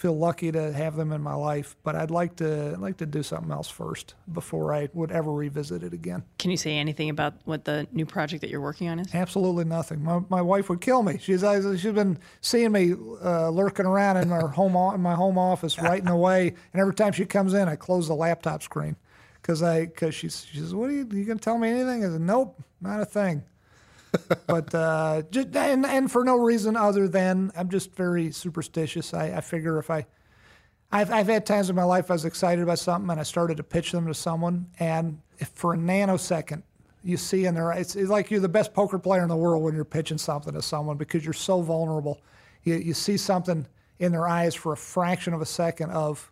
Feel lucky to have them in my life, but I'd like to I'd like to do something else first before I would ever revisit it again. Can you say anything about what the new project that you're working on is? Absolutely nothing. My, my wife would kill me. She's she's been seeing me uh, lurking around in our home in my home office writing away, and every time she comes in, I close the laptop screen because I because she's she says, "What are you, you gonna tell me anything?" I said, "Nope, not a thing." But uh, just, and and for no reason other than I'm just very superstitious. I, I figure if I I've, I've had times in my life I was excited about something and I started to pitch them to someone, and for a nanosecond you see in their eyes, it's like you're the best poker player in the world when you're pitching something to someone because you're so vulnerable. You, you see something in their eyes for a fraction of a second of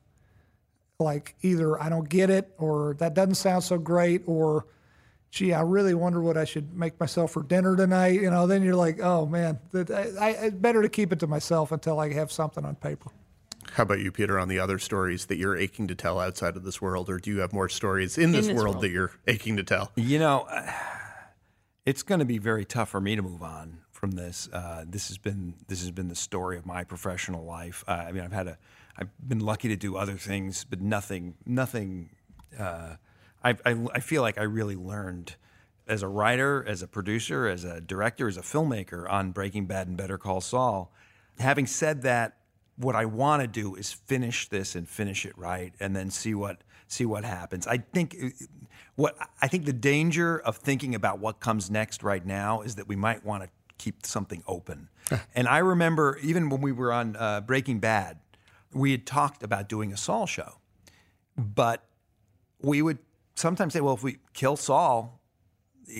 like either I don't get it or that doesn't sound so great or gee, I really wonder what I should make myself for dinner tonight. You know, then you're like, oh man, that, I, I, it's better to keep it to myself until I have something on paper. How about you, Peter, on the other stories that you're aching to tell outside of this world, or do you have more stories in this, this world, world. that you're aching to tell? You know, uh, it's going to be very tough for me to move on from this. Uh, this has been this has been the story of my professional life. Uh, I mean, I've had a I've been lucky to do other things, but nothing nothing. Uh, I, I I feel like I really learned as a writer, as a producer, as a director, as a filmmaker on Breaking Bad and Better Call Saul. Having said that, what I want to do is finish this and finish it right, and then see what see what happens. I think what I think the danger of thinking about what comes next right now is that we might want to keep something open. and I remember even when we were on uh, Breaking Bad, we had talked about doing a Saul show, but we would sometimes say, well, if we kill Saul,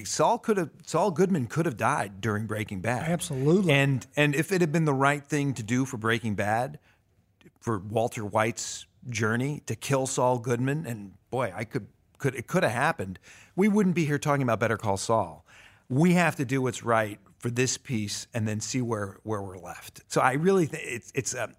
Saul could have Saul Goodman could have died during Breaking Bad. Absolutely. And and if it had been the right thing to do for Breaking Bad, for Walter White's journey to kill Saul Goodman, and boy, I could could it could have happened, we wouldn't be here talking about Better Call Saul. We have to do what's right for this piece and then see where where we're left. So I really think it's it's um,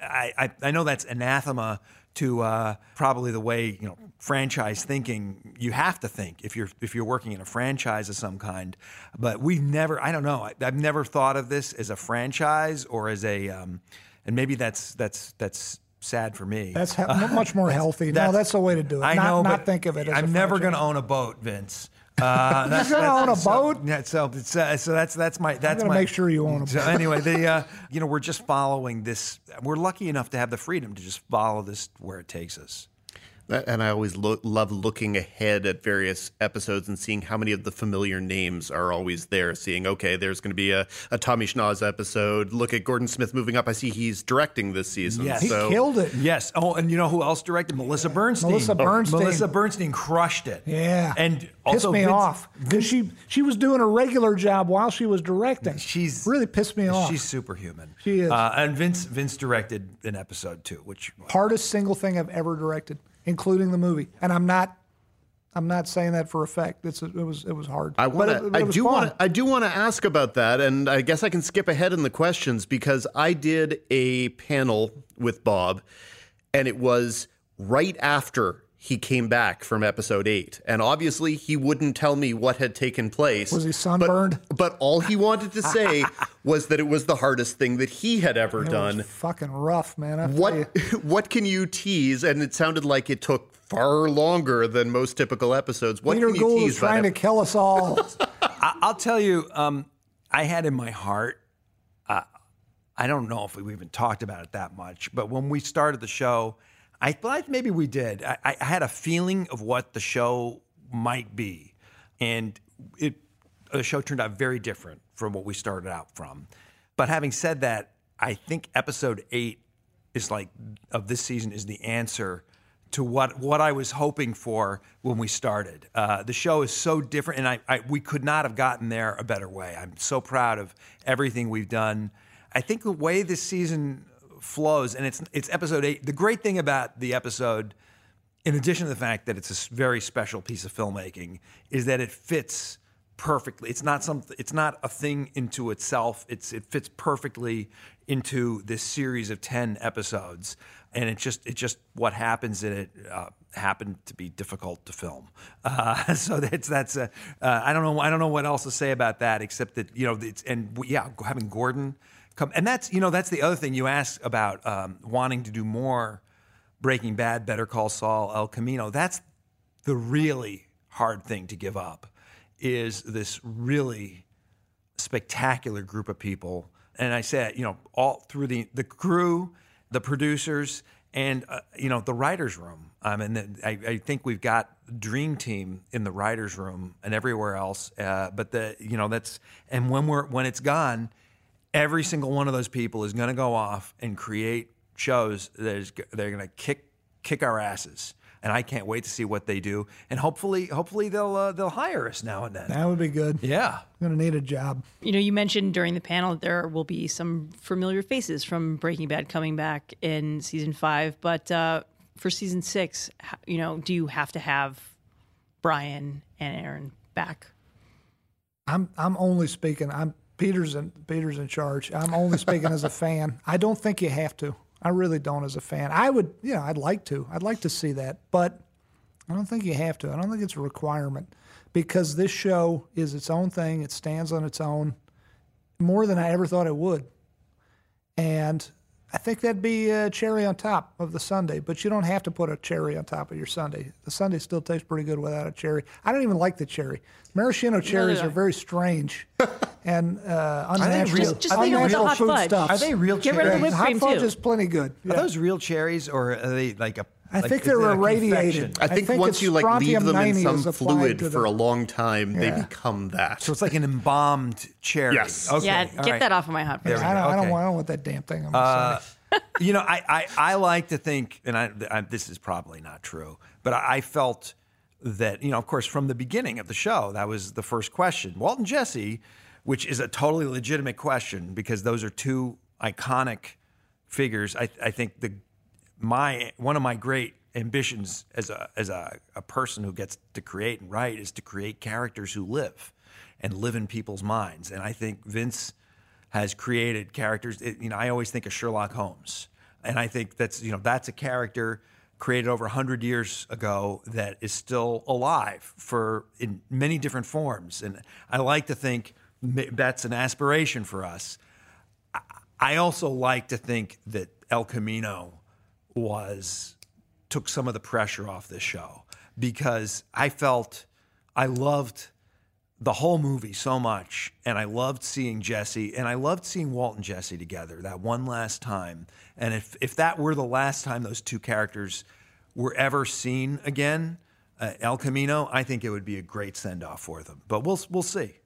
I, I I know that's anathema to uh, probably the way you know franchise thinking you have to think if you're if you're working in a franchise of some kind. But we've never I don't know I, I've never thought of this as a franchise or as a um, and maybe that's that's that's sad for me. That's he- much more healthy. no, that's the way to do it. I not, know, not but think of it. As I'm never going to own a boat, Vince. Uh, that's, that's- own a so- boat? Yeah, so it's, uh, so that's that's my that's my, make sure you own a So boat. anyway, the uh, you know we're just following this. We're lucky enough to have the freedom to just follow this where it takes us. And I always lo- love looking ahead at various episodes and seeing how many of the familiar names are always there. Seeing, okay, there's going to be a, a Tommy Schnauz episode. Look at Gordon Smith moving up. I see he's directing this season. Yes. He killed it. Yes. Oh, and you know who else directed? Melissa Bernstein. Melissa Bernstein. Melissa Bernstein crushed it. Yeah, And pissed also me Vince- off because she she was doing a regular job while she was directing. She's really pissed me off. She's superhuman. She is. Uh, and Vince Vince directed an episode too, which hardest single thing I've ever directed, including the movie. And I'm not I'm not saying that for effect. It's it was it was hard. I want to. I do want. I do want to ask about that, and I guess I can skip ahead in the questions because I did a panel with Bob, and it was right after he came back from episode eight, and obviously he wouldn't tell me what had taken place. Was he but- sunburned? But, all he wanted to say was that it was the hardest thing that he had ever It was done. fucking rough, man. I What what can you tease? And it sounded like it took far longer than most typical episodes. What Peter can you Gould tease? is trying to kill us all. I, I'll tell you, um, I had in my heart. Uh, I don't know if we even talked about it that much, but when we started the show, I thought maybe we did. I, I had a feeling of what the show might be, and it the show turned out very different from what we started out from. But having said that, I think episode eight is like of this season is the answer to what what I was hoping for when we started. Uh, the show is so different, and I, I we could not have gotten there a better way. I'm so proud of everything we've done. I think the way this season flows, and it's it's episode eight. The great thing about the episode, in addition to the fact that it's a very special piece of filmmaking, is that it fits perfectly. It's not some. It's not a thing into itself. It's it fits perfectly into this series of ten episodes, and it just it just what happens in it uh, happened to be difficult to film. Uh, so that's that's a, uh, I don't know I don't know what else to say about that except that you know it's and yeah having Gordon come and that's you know that's the other thing you asked about um, wanting to do more Breaking Bad, Better Call Saul, El Camino. That's the really hard thing to give up is this really spectacular group of people. And I said, you know, all through the the crew, the producers, and uh, you know the writers' room. Um, and I, I think we've got dream team in the writers' room and everywhere else. Uh, but the you know that's and when we're when it's gone, every single one of those people is going to go off and create shows that is they're going to kick kick our asses. And I can't wait to see what they do. And hopefully, hopefully they'll uh, they'll hire us now and then. that would be good. Yeah. I'm gonna need a job. You know, you mentioned during the panel that there will be some familiar faces from Breaking Bad coming back in season five, but uh, for season six, you know, do you have to have Brian and Aaron back? I'm I'm only speaking. I'm Peter's in Peter's in charge. I'm only speaking as a fan. I don't think you have to. I really don't as a fan. I would, you know, I'd like to. I'd like to see that, but I don't think you have to. I don't think it's a requirement because this show is its own thing. It stands on its own more than I ever thought it would. And I think that'd be a cherry on top of the sundae, but you don't have to put a cherry on top of your sundae. The sundae still tastes pretty good without a cherry. I don't even like the cherry. Maraschino cherries do are very strange and uh, unnatural. real- Just leave it with the hot food fudge. stuffs. Are they real Get rid of the cherries? whipped Hot cream, fudge too. is plenty good. Are those real cherries or are they like a? I like, think is they're it a irradiated. I think, think once it's you like leave them in strontium-90 some is applied fluid to for a them. long time, they Yeah. become that. So it's like an embalmed cherry. Yes. Okay. yeah, all get right. that off of my hot There face. we I don't, I, don't Okay. want, I don't want that damn thing on my Uh, sundae. you know, I, I, I like to think, and I, I, this is probably not true, but I, I felt that, you know, of course, from the beginning of the show, that was the first question. Walt and Jesse, which is a totally legitimate question because those are two iconic figures. I, I think the my one of my great ambitions as a as a, a person who gets to create and write is to create characters who live and live in people's minds. And I think Vince has created characters. It, you know, I always think of Sherlock Holmes, and I think that's you know that's a character created over 100 years ago that is still alive for in many different forms and i like to think that's an aspiration for us. I also like to think that el camino was took some of the pressure off this show because i felt i loved the whole movie so much and i loved seeing jesse and i loved seeing walt and jesse together that one last time. And if, if that were the last time those two characters were ever seen again, uh, El Camino, I think it would be a great send off for them. But we'll we'll see.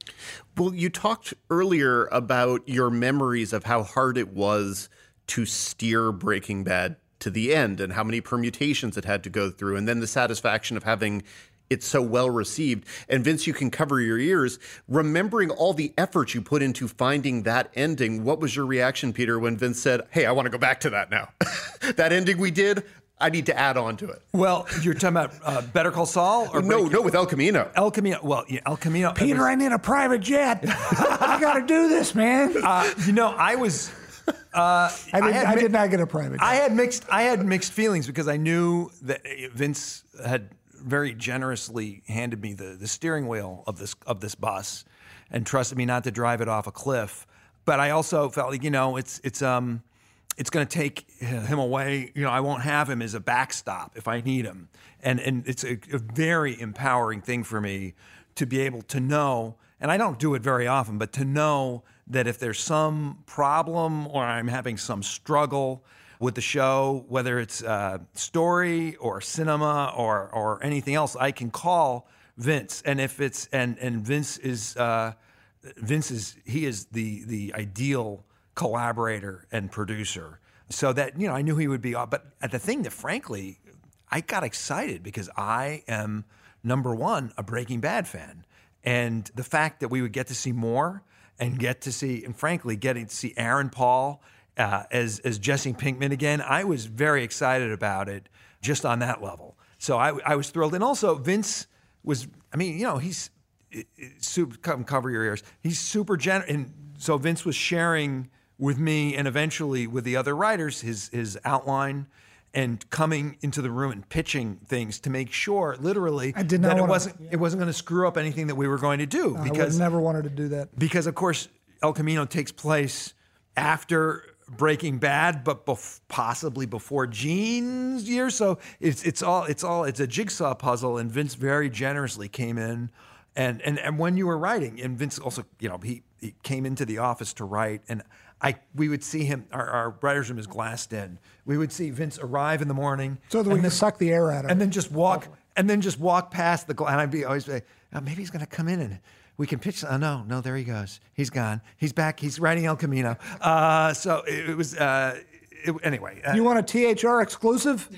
Well, you talked earlier about your memories of how hard it was to steer Breaking Bad to the end and how many permutations it had to go through, and then the satisfaction of having it's so well received. And Vince, you can cover your ears. Remembering all the effort you put into finding that ending, what was your reaction, Peter, when Vince said, Hey, I want to go back to that now? that ending we did, I need to add on to it. Well, you're talking about uh, Better Call Saul, or no, no, with El Camino. El Camino. Well, yeah, El Camino. Peter, was, I need a private jet. I got to do this, man. Uh, you know, I was. Uh, I, did, I, I did not get a private. Jet. I had mixed. I had mixed feelings because I knew that Vince had very generously handed me the the steering wheel of this of this bus, and trusted me not to drive it off a cliff. But I also felt like you know it's it's um it's going to take him away. You know, I won't have him as a backstop if I need him. And and it's a, a, very empowering thing for me to be able to know. And I don't do it very often, but to know that if there's some problem or I'm having some struggle with the show, whether it's uh, story or cinema or or anything else, I can call Vince. And if it's and and Vince is uh, Vince is he is the the ideal collaborator and producer. So that, you know, I knew he would be, but at the thing that frankly, I got excited because I am number one, a Breaking Bad fan. And the fact that we would get to see more and get to see, and frankly, getting to see Aaron Paul uh, as, as Jesse Pinkman again, I was very excited about it just on that level. So I, I was thrilled. And also, Vince was, I mean, you know, he's, super, come cover your ears. He's super generous. And so Vince was sharing with me and eventually with the other writers his his outline and coming into the room and pitching things to make sure, literally, I did not that it wasn't to, yeah. it wasn't going to screw up anything that we were going to do. Because I never wanted to do that. Because of course, El Camino takes place after Breaking Bad, but bef- possibly before Gene's year. So it's it's all it's all it's a jigsaw puzzle. And Vince very generously came in, and and and when you were writing, and Vince also, you know, he he came into the office to write, and I we would see him. Our, our writers' room is glassed in. We would see Vince arrive in the morning, so that we can suck the air out of and then just walk, and then just walk past the glass. And I'd be always say, oh, maybe he's going to come in and we can pitch. Oh no, no, there he goes. He's gone. He's back. He's writing El Camino. Uh, so it, it was. Uh, it, anyway, uh, you want a THR exclusive?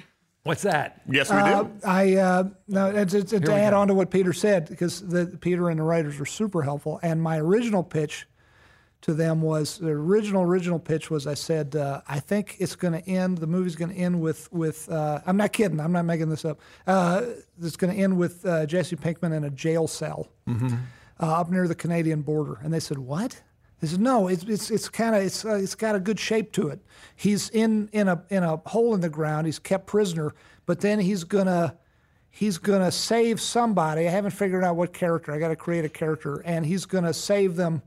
What's that? Yes, we do. Uh, I uh, no, it's, it's, it's to add go. on to what Peter said because the Peter and the writers were super helpful. And my original pitch to them was the original original pitch was I said uh, I think it's going to end the movie's going to end with with uh, I'm not kidding I'm not making this up. Uh, it's going to end with uh, Jesse Pinkman in a jail cell mm-hmm. Uh, up near the Canadian border. And they said what? They said no it's it's it's kind of it's uh, it's got a good shape to it. He's in in a in a hole in the ground he's kept prisoner but then he's gonna he's gonna save somebody. I haven't figured out what character I got to create a character and he's gonna save them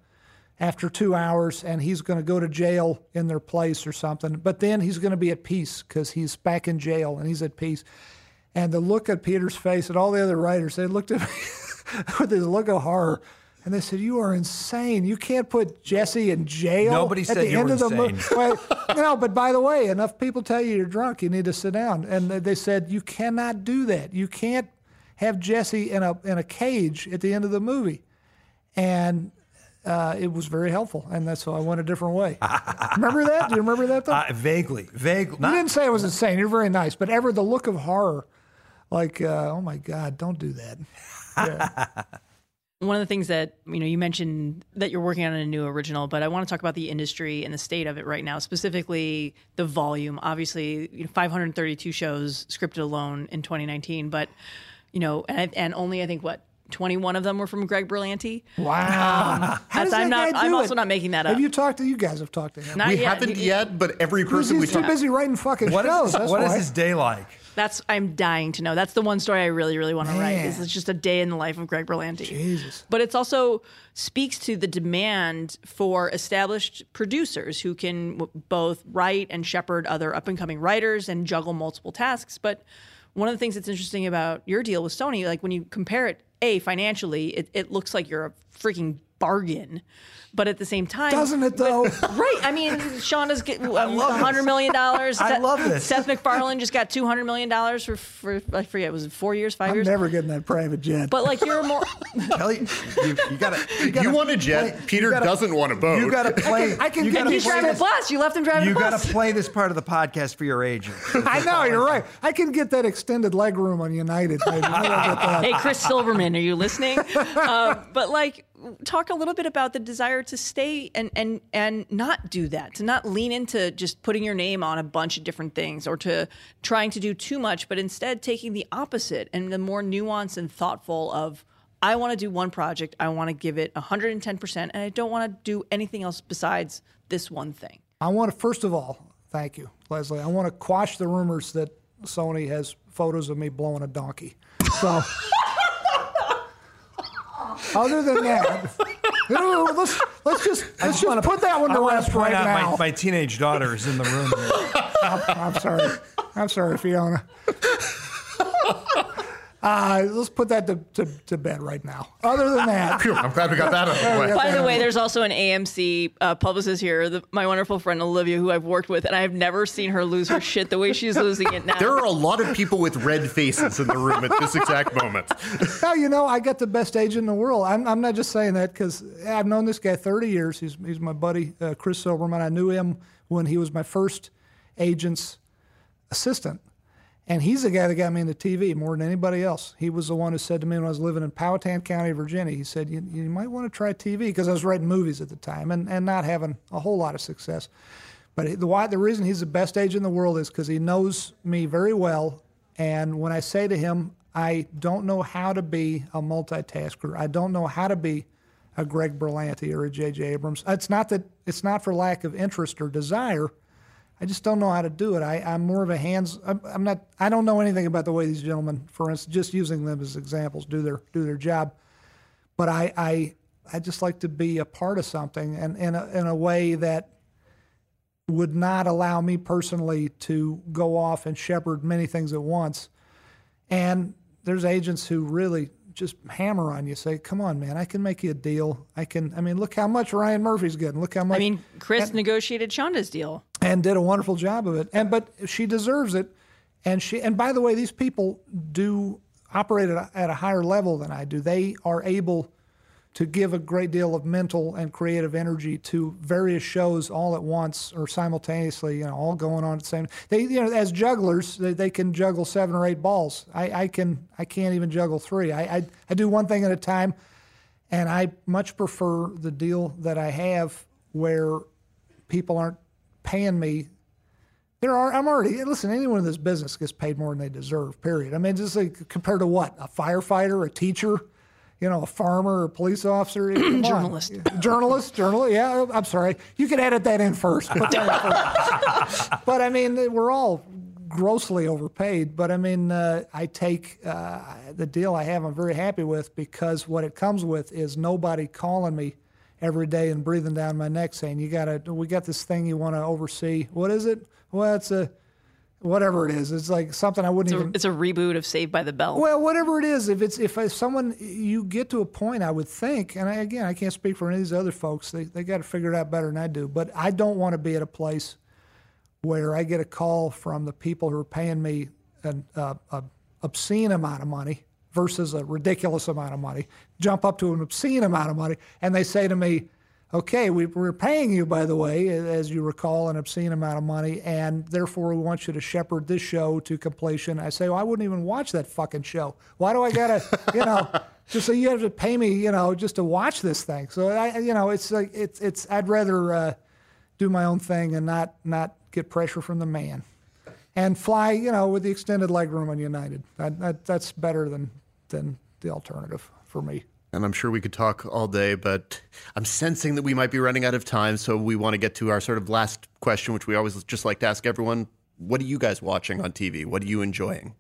after two hours and he's going to go to jail in their place or something. But then he's going to be at peace because he's back in jail and he's at peace. And the look at Peter's face and all the other writers, they looked at me with this look of horror. And they said, "You are insane. You can't put Jesse in jail." Nobody at said the you end were of the insane. movie. no, but by the way, enough people tell you you're drunk. You need to sit down. And they said, "You cannot do that. You can't have Jesse in a in a cage at the end of the movie." And uh, it was very helpful, and that's why I went a different way. remember that? Do you remember that? Though? Uh, vaguely, vaguely. You didn't say I was insane. You're very nice, but ever the look of horror, like, uh, oh my God, don't do that. Yeah. one of the things that you know you mentioned that you're working on a new original but i want to talk about the industry and the state of it right now specifically the volume obviously you know, 532 shows scripted alone in 2019 but you know and, and only i think what 21 of them were from greg berlanti Wow. Um, How does i'm not guy do i'm also not making that up Have you talked to you guys? Have talked to him? Not we yet. haven't He- yet, but every Because person we he's too talk busy writing fucking What shows. is, that's what is why. his day like? That's I'm dying to know. That's the one story I really, really want to write. Man. Is it's just a day in the life of Greg Berlanti. Jesus. But it's also speaks to the demand for established producers who can w- both write and shepherd other up and coming writers and juggle multiple tasks. But one of the things that's interesting about your deal with Sony, like when you compare it, a financially, it, it looks like you're a freaking bargain. But at the same time, Doesn't it though? Right. I mean, Shonda's getting hundred million dollars. I love this. Seth MacFarlane just got two hundred million dollars for for I forget was it four years, 5 I'm years? never getting that private jet. But like you're more. Kelly, you, you gotta. You, You gotta want a jet? play- Peter gotta- doesn't want a boat. You gotta play. I can you get gotta He's play driving a bus. You left him driving You a got bus. to play this part of the podcast for your agent. I know you're right. I can get that extended leg room on United. Maybe. Maybe I'll get that. hey, Chris Silverman, are you listening? uh, but like, talk a little bit about the desire to stay and and and not do that, to not lean into just putting your name on a bunch of different things, or to trying to do too much, but instead taking the opposite and the more nuanced and thoughtful of. I want to do one project. I want to give it 110%, and I don't want to do anything else besides this one thing. I want to first of all, thank you, Lesley. I want to quash the rumors that Sony has photos of me blowing a donkey. So, other than that, you know, let's let's just let's just put that one to rest right now. my, my teenage daughter is in the room here. I'm sorry. I'm sorry, Fiona. Uh, let's put that to, to, to bed right now. Other than that, Phew, I'm glad we got that out of the way. By the way, there's also an AMC uh, publicist here, the, my wonderful friend Olivia, who I've worked with, and I've never seen her lose her shit the way she's losing it now. There are a lot of people with red faces in the room at this exact moment. no, you know, I got the best agent in the world. I'm, I'm not just saying that because I've known this guy 30 years. He's, he's my buddy, uh, Chris Silverman. I knew him when he was my first agent's assistant. And he's the guy that got me into TV more than anybody else. He was the one who said to me when I was living in Powhatan County, Virginia, he said, You, you might want to try TV because I was writing movies at the time and, and not having a whole lot of success. But the, why, the reason he's the best agent in the world is because he knows me very well. And when I say to him, I don't know how to be a multitasker, I don't know how to be a Greg Berlanti or a J.J. Abrams. It's not that it's not for lack of interest or desire. I just don't know how to do it. I, I'm more of a hands. I'm, I'm not. I don't know anything about the way these gentlemen, for instance, just using them as examples, do their do their job. But I I, I just like to be a part of something, and in a, in a way that would not allow me personally to go off and shepherd many things at once. And there's agents who really just hammer on you, say, "Come on, man, I can make you a deal. I can. I mean, look how much Ryan Murphy's getting. Look how much. I mean, Chris negotiated Shonda's deal. And did a wonderful job of it. And but she deserves it. And she. And by the way, these people do operate at a, at a higher level than I do. They are able to give a great deal of mental and creative energy to various shows all at once or simultaneously, you know, all going on at the same. They, you know, as jugglers, they, they can juggle seven or eight balls. I, I can, I can't even juggle three. I, I, I do one thing at a time, and I much prefer the deal that I have where people aren't paying me. There are. I'm already. Listen, anyone in this business gets paid more than they deserve. Period. I mean, just like compared to what a firefighter, a teacher, you know, a farmer, a police officer. Journalist. journalist, journalist. Yeah, I'm sorry. You can edit that in first. Put that in first. but I mean, we're all grossly overpaid. But I mean, uh, I take uh, the deal I have. I'm very happy with because what it comes with is nobody calling me every day and breathing down my neck saying, "You got to. We got this thing you want to oversee. What is it? Well, it's a." Whatever it is, it's like something I wouldn't It's a, even. it's a reboot of Saved by the Bell. Well, whatever it is, if it's if someone you get to a point, I would think, and I, again, I can't speak for any of these other folks. They they got to figure it out better than I do. But I don't want to be at a place where I get a call from the people who are paying me an uh, a obscene amount of money versus a ridiculous amount of money, jump up to an obscene amount of money, and they say to me, okay, we, we're paying you, by the way, as you recall, an obscene amount of money, and therefore we want you to shepherd this show to completion. I say, well, I wouldn't even watch that fucking show. Why do I gotta, you know, just so you have to pay me, you know, just to watch this thing. So I, you know, it's like it's it's. I'd rather uh, do my own thing and not not get pressure from the man, and fly, you know, with the extended legroom on United. That, that, that's better than than the alternative for me. And I'm sure we could talk all day, but I'm sensing that we might be running out of time. So we want to get to our sort of last question, which we always just like to ask everyone. What are you guys watching on TV? What are you enjoying?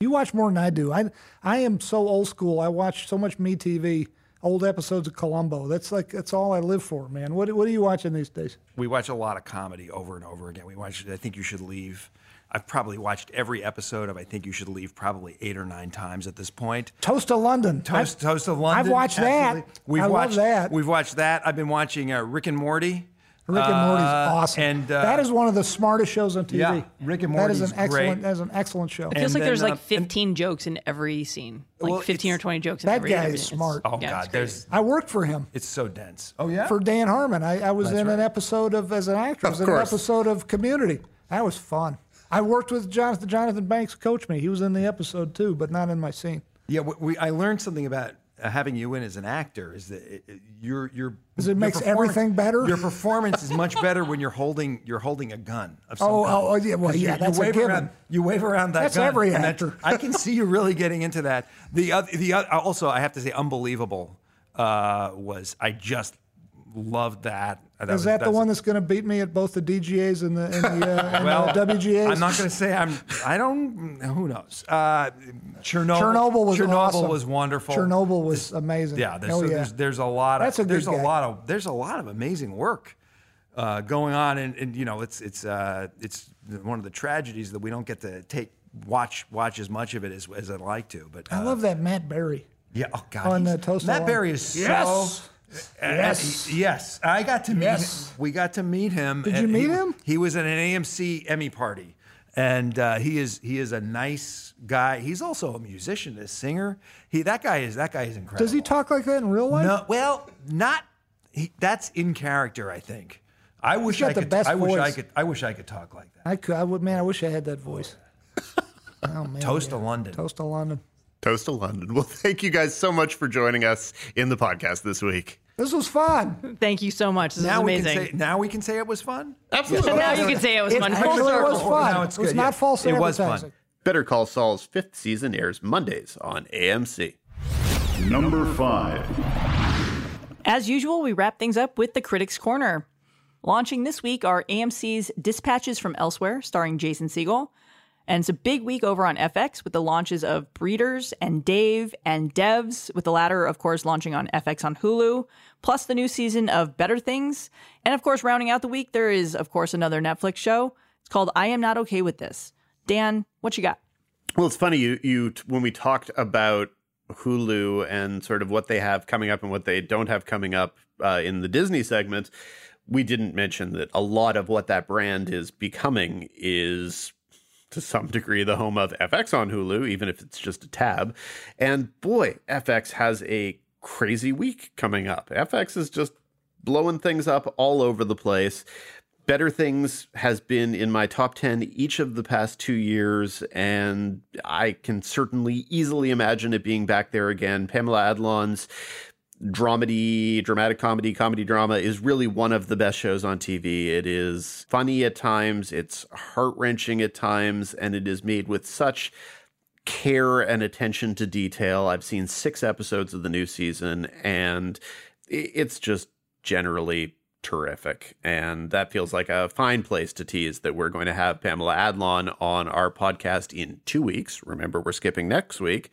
You watch more than I do. I I am so old school. I watch so much MeTV, old episodes of Columbo. That's like that's all I live for, man. What what are you watching these days? We watch a lot of comedy over and over again. We watch I think you should leave. I've probably watched every episode of I think you should leave probably eight or nine times at this point. Toast of London. Toast, I've, Toast of London. I've watched absolutely. that. We've I watched love that. We've watched that. I've been watching uh, Rick and Morty. Rick and Morty's Uh, awesome. And uh, that is one of the smartest shows on TV. Yeah, Rick and Morty. That is Morty's an excellent. great. That is an excellent show. It feels And like there's then, like uh, 15 jokes in every scene, like Well, 15 or 20 jokes in every scene. that every. guy every is smart. oh Yeah, god, there's I worked for him. it's so dense. Oh yeah. for Dan Harmon. I, I was in an episode of as an actor. I was Of in an episode of Community. That was fun. I worked with Jonathan Jonathan Banks, coach me. He was in the episode too, but not in my scene. Yeah, we, we, I learned something about uh, having you in as an actor is that it, it, your your Does it your makes everything better? Your performance is much better when you're holding you're holding a gun of some Oh, kind. oh, oh, yeah, well, yeah, you, that's a you wave given. around you wave around that That's gun. every and that- actor. I can see you really getting into that. The other the other, also I have to say unbelievable uh, was I just loved that. That Is was- that the one that's going to beat me at both the DGAs and the, and the, uh, and well, the WGAs? I'm not going to say I'm. I don't. Who knows? Uh, Chernobyl. Chernobyl was Chernobyl awesome. was wonderful. Chernobyl was amazing. Yeah, there's, oh, so yeah. there's there's a lot of That's a good there's a guy. lot of there's a lot of amazing work uh, going on, and, and you know it's it's uh, it's one of the tragedies that we don't get to take watch watch as much of it as, as I'd like to. But uh, I love that Matt Berry. yeah, oh god, on he's- the Toast Matt Alone. Berry is Yes! so. Yes. Uh, yes, I got to meet Yes. him. We got to meet him. Did you meet he- him? He was at an AMC Emmy party, and uh, he is he is a nice guy. He's also a musician, a singer. He that guy is that guy is incredible. Does he talk like that in real life? No, well, not. He, that's in character, I think. I wish got I the could. best I wish I could. I wish I could talk like that. I could. I would. Man, I wish I had that voice. Oh man. Toast yeah. to London. Toast to London. Toast to London. Well, thank you guys so much for joining us in the podcast this week. This was fun. Thank you so much. This Now is we amazing. can say. Now we can say it was fun. Absolutely. now you can say it was It fun. actually Full circle. was fun. Now it's it was good, not yeah. false It was fun. advertising. Better Call Saul's fifth season airs Mondays on AMC. Number five. As usual, we wrap things up with the Critics Corner. Launching this week are AMC's Dispatches from Elsewhere, starring Jason Segel. And it's a big week over on FX with the launches of Breeders and Dave and Devs, with the latter, of course, launching on FX on Hulu, plus the new season of Better Things. And of course, rounding out the week, there is, of course, another Netflix show. It's called I Am Not Okay With This. Dan, what you got? Well, it's funny you you when we talked about Hulu and sort of what they have coming up and what they don't have coming up uh, in the Disney segment, we didn't mention that a lot of what that brand is becoming is to some degree the home of FX on Hulu, even if it's just a tab. And boy, FX has a crazy week coming up. FX is just blowing things up all over the place. Better Things has been in my top 10 each of the past two years, and I can certainly easily imagine it being back there again. Pamela Adlon's dramedy, dramatic comedy, comedy drama is really one of the best shows on TV. It is funny at times, it's heart wrenching at times, and it is made with such care and attention to detail. I've seen six episodes of the new season, and it's just generally terrific. And that feels like a fine place to tease that we're going to have Pamela Adlon on our podcast in two weeks. Remember, we're skipping next week.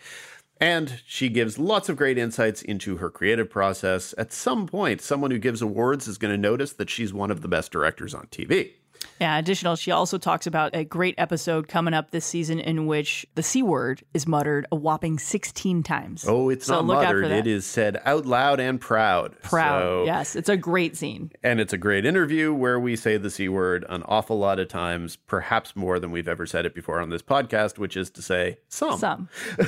And she gives lots of great insights into her creative process. At some point, someone who gives awards is going to notice that she's one of the best directors on TV. Yeah, additional, she also talks about a great episode coming up this season in which the C word is muttered a whopping 16 times. Oh, it's So not look out for muttered. It is said out loud and proud. Proud. So- yes, it's a great scene. And it's a great interview where we say the C word an awful lot of times, perhaps more than we've ever said it before on this podcast, which is to say some. Some.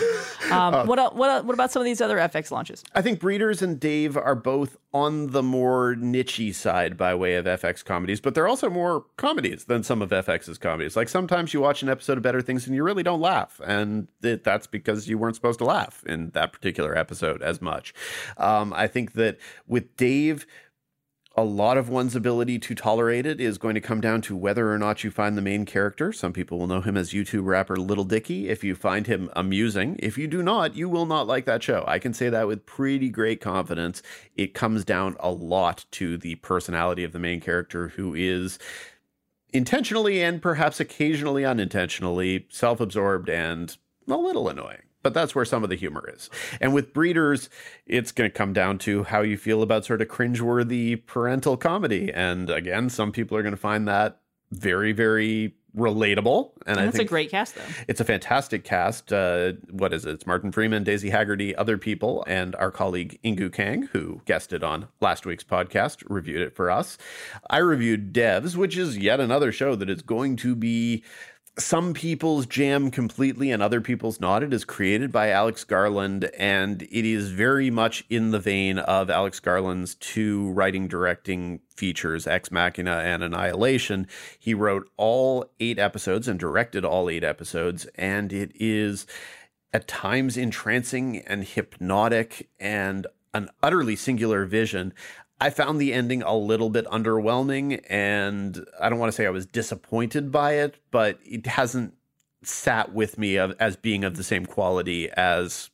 Um, what, what, what about some of these other FX launches? I think Breeders and Dave are both on the more nichey side by way of FX comedies, but they're also more comedies than some of FX's comedies. Like sometimes you watch an episode of Better Things and you really don't laugh, and it, that's because you weren't supposed to laugh in that particular episode as much. Um, I think that with Dave, a lot of one's ability to tolerate it is going to come down to whether or not you find the main character. Some people will know him as YouTube rapper Little Dicky. If you find him amusing, if you do not, you will not like that show. I can say that with pretty great confidence. It comes down a lot to the personality of the main character, who is intentionally and perhaps occasionally unintentionally self absorbed and a little annoying but that's where some of the humor is. And with breeders, it's going to come down to how you feel about sort of cringeworthy parental comedy. And again, some people are going to find that very, very relatable. And, And I that's a great cast, though. it's a fantastic cast. Uh, what is it? It's Martin Freeman, Daisy Haggerty, other people, and our colleague Inkoo Kang, who guested on last week's podcast, reviewed it for us. I reviewed Devs, which is yet another show that is going to be some people's jam completely and other people's not. It is created by Alex Garland, and it is very much in the vein of Alex Garland's two writing directing features, Ex Machina and Annihilation. He wrote all eight episodes and directed all eight episodes, and it is at times entrancing and hypnotic and an utterly singular vision. I found the ending a little bit underwhelming, and I don't want to say I was disappointed by it, but it hasn't sat with me of, as being of the same quality as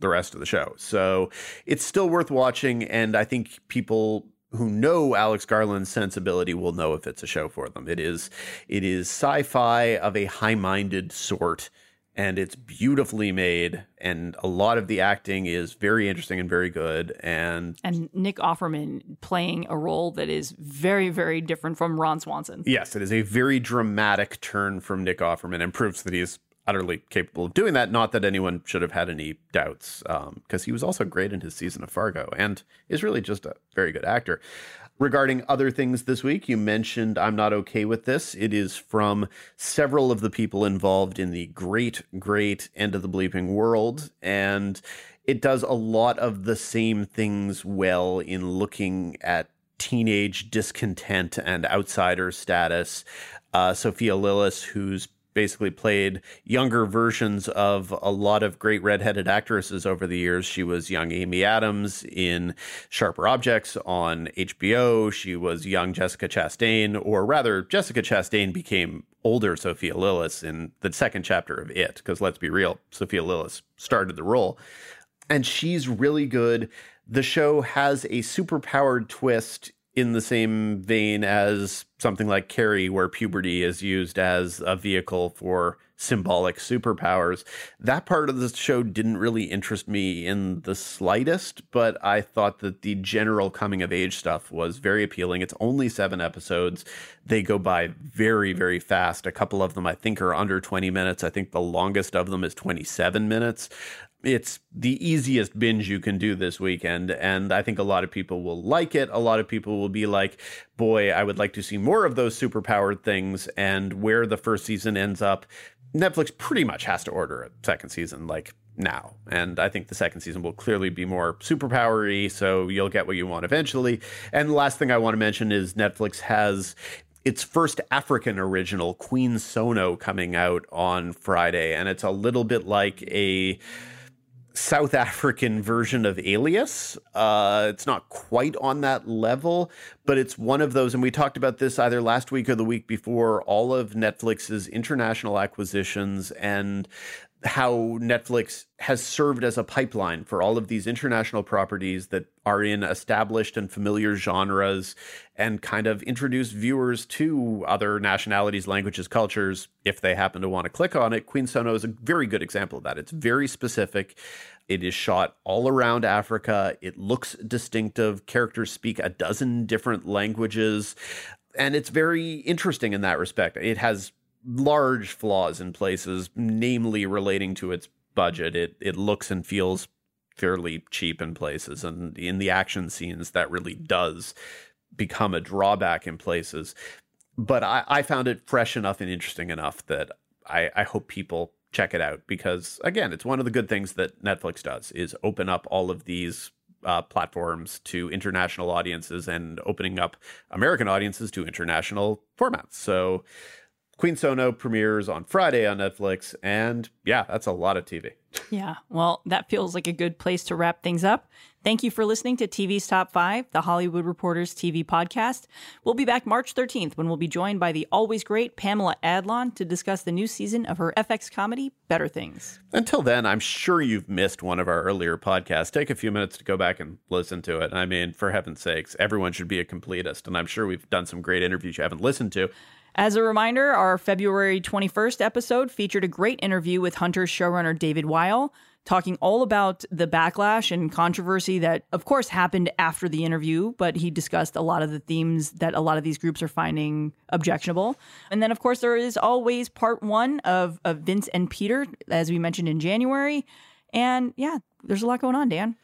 the rest of the show. So it's still worth watching, and I think people who know Alex Garland's sensibility will know if it's a show for them. It is it is sci-fi of a high-minded sort and it's beautifully made and a lot of the acting is very interesting and very good and And Nick Offerman playing a role that is very, very different from Ron Swanson. yes it is a very dramatic turn from nick offerman and proves that he's utterly capable of doing that not that anyone should have had any doubts um, because he was also great in his season of fargo and is really just a very good actor Regarding other things this week, you mentioned I'm Not Okay with This. It is from several of the people involved in the great, great End of the Bleeping World. And it does a lot of the same things well in looking at teenage discontent and outsider status. Uh, Sophia Lillis, who's basically played younger versions of a lot of great redheaded actresses over the years. She was young Amy Adams in Sharp Objects on HBO. She was young Jessica Chastain, or rather, Jessica Chastain became older Sophia Lillis in the second chapter of It, because let's be real, Sophia Lillis started the role. And she's really good. The show has a superpowered twist in the same vein as something like Carrie, where puberty is used as a vehicle for symbolic superpowers. That part of the show didn't really interest me in the slightest, but I thought that the general coming of age stuff was very appealing. It's only seven episodes. They go by very, very fast. A couple of them, I think, are under 20 minutes. I think the longest of them is 27 minutes it's the easiest binge you can do this weekend and i think a lot of people will like it a lot of people will be like boy i would like to see more of those superpowered things and where the first season ends up netflix pretty much has to order a second season like now and i think the second season will clearly be more superpowery so you'll get what you want eventually and the last thing i want to mention is netflix has its first African original, Queen Sono, coming out on Friday. And it's a little bit like a South African version of Alias. Uh, it's not quite on that level, but it's one of those. And we talked about this either last week or the week before all of Netflix's international acquisitions and how Netflix has served as a pipeline for all of these international properties that are in established and familiar genres and kind of introduce viewers to other nationalities, languages, cultures if they happen to want to click on it. Queen Sono is a very good example of that. It's very specific. It is shot all around Africa. It looks distinctive. Characters speak a dozen different languages. And it's very interesting in that respect. It has large flaws in places, namely relating to its budget. It it looks and feels fairly cheap in places, and in the action scenes, that really does become a drawback in places. But I, I found it fresh enough and interesting enough that I, I hope people check it out because again, it's one of the good things that Netflix does is open up all of these uh, platforms to international audiences and opening up American audiences to international formats. So Queen Sono premieres on Friday on Netflix, and yeah, that's a lot of TV. Yeah, well, that feels like a good place to wrap things up. Thank you for listening to TV's Top 5, the Hollywood Reporters TV podcast. We'll be back March 13th when we'll be joined by the always great Pamela Adlon to discuss the new season of her FX comedy, Better Things. Until then, I'm sure you've missed one of our earlier podcasts. Take a few minutes to go back and listen to it. I mean, for heaven's sakes, everyone should be a completist, and I'm sure we've done some great interviews you haven't listened to. As a reminder, our February 21st episode featured a great interview with Hunter's showrunner David Weil, talking all about the backlash and controversy that, of course, happened after the interview, but he discussed a lot of the themes that a lot of these groups are finding objectionable. And then, of course, there is always part one of, of Vince and Peter, as we mentioned in January. And yeah, there's a lot going on, Dan.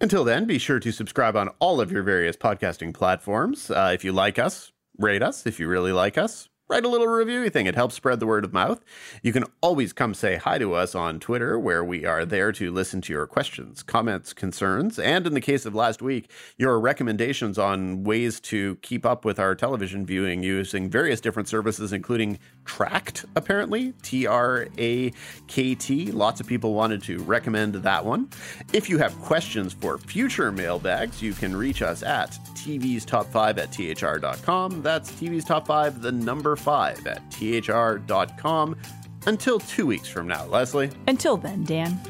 Until then, be sure to subscribe on all of your various podcasting platforms. Uh, if you like us, rate us if you really like us. Write a little review you think it helps spread the word of mouth. You can always come say hi to us on Twitter, where we are there to listen to your questions, comments, concerns, and in the case of last week, your recommendations on ways to keep up with our television viewing using various different services, including Trakt, apparently, T R A K T. Lots of people wanted to recommend that one. If you have questions for future mailbags, you can reach us at TV's Top 5 at THR.com. That's TV's Top 5, the number 5 at THR.com. Until two weeks from now, Lesley. Until then, Dan.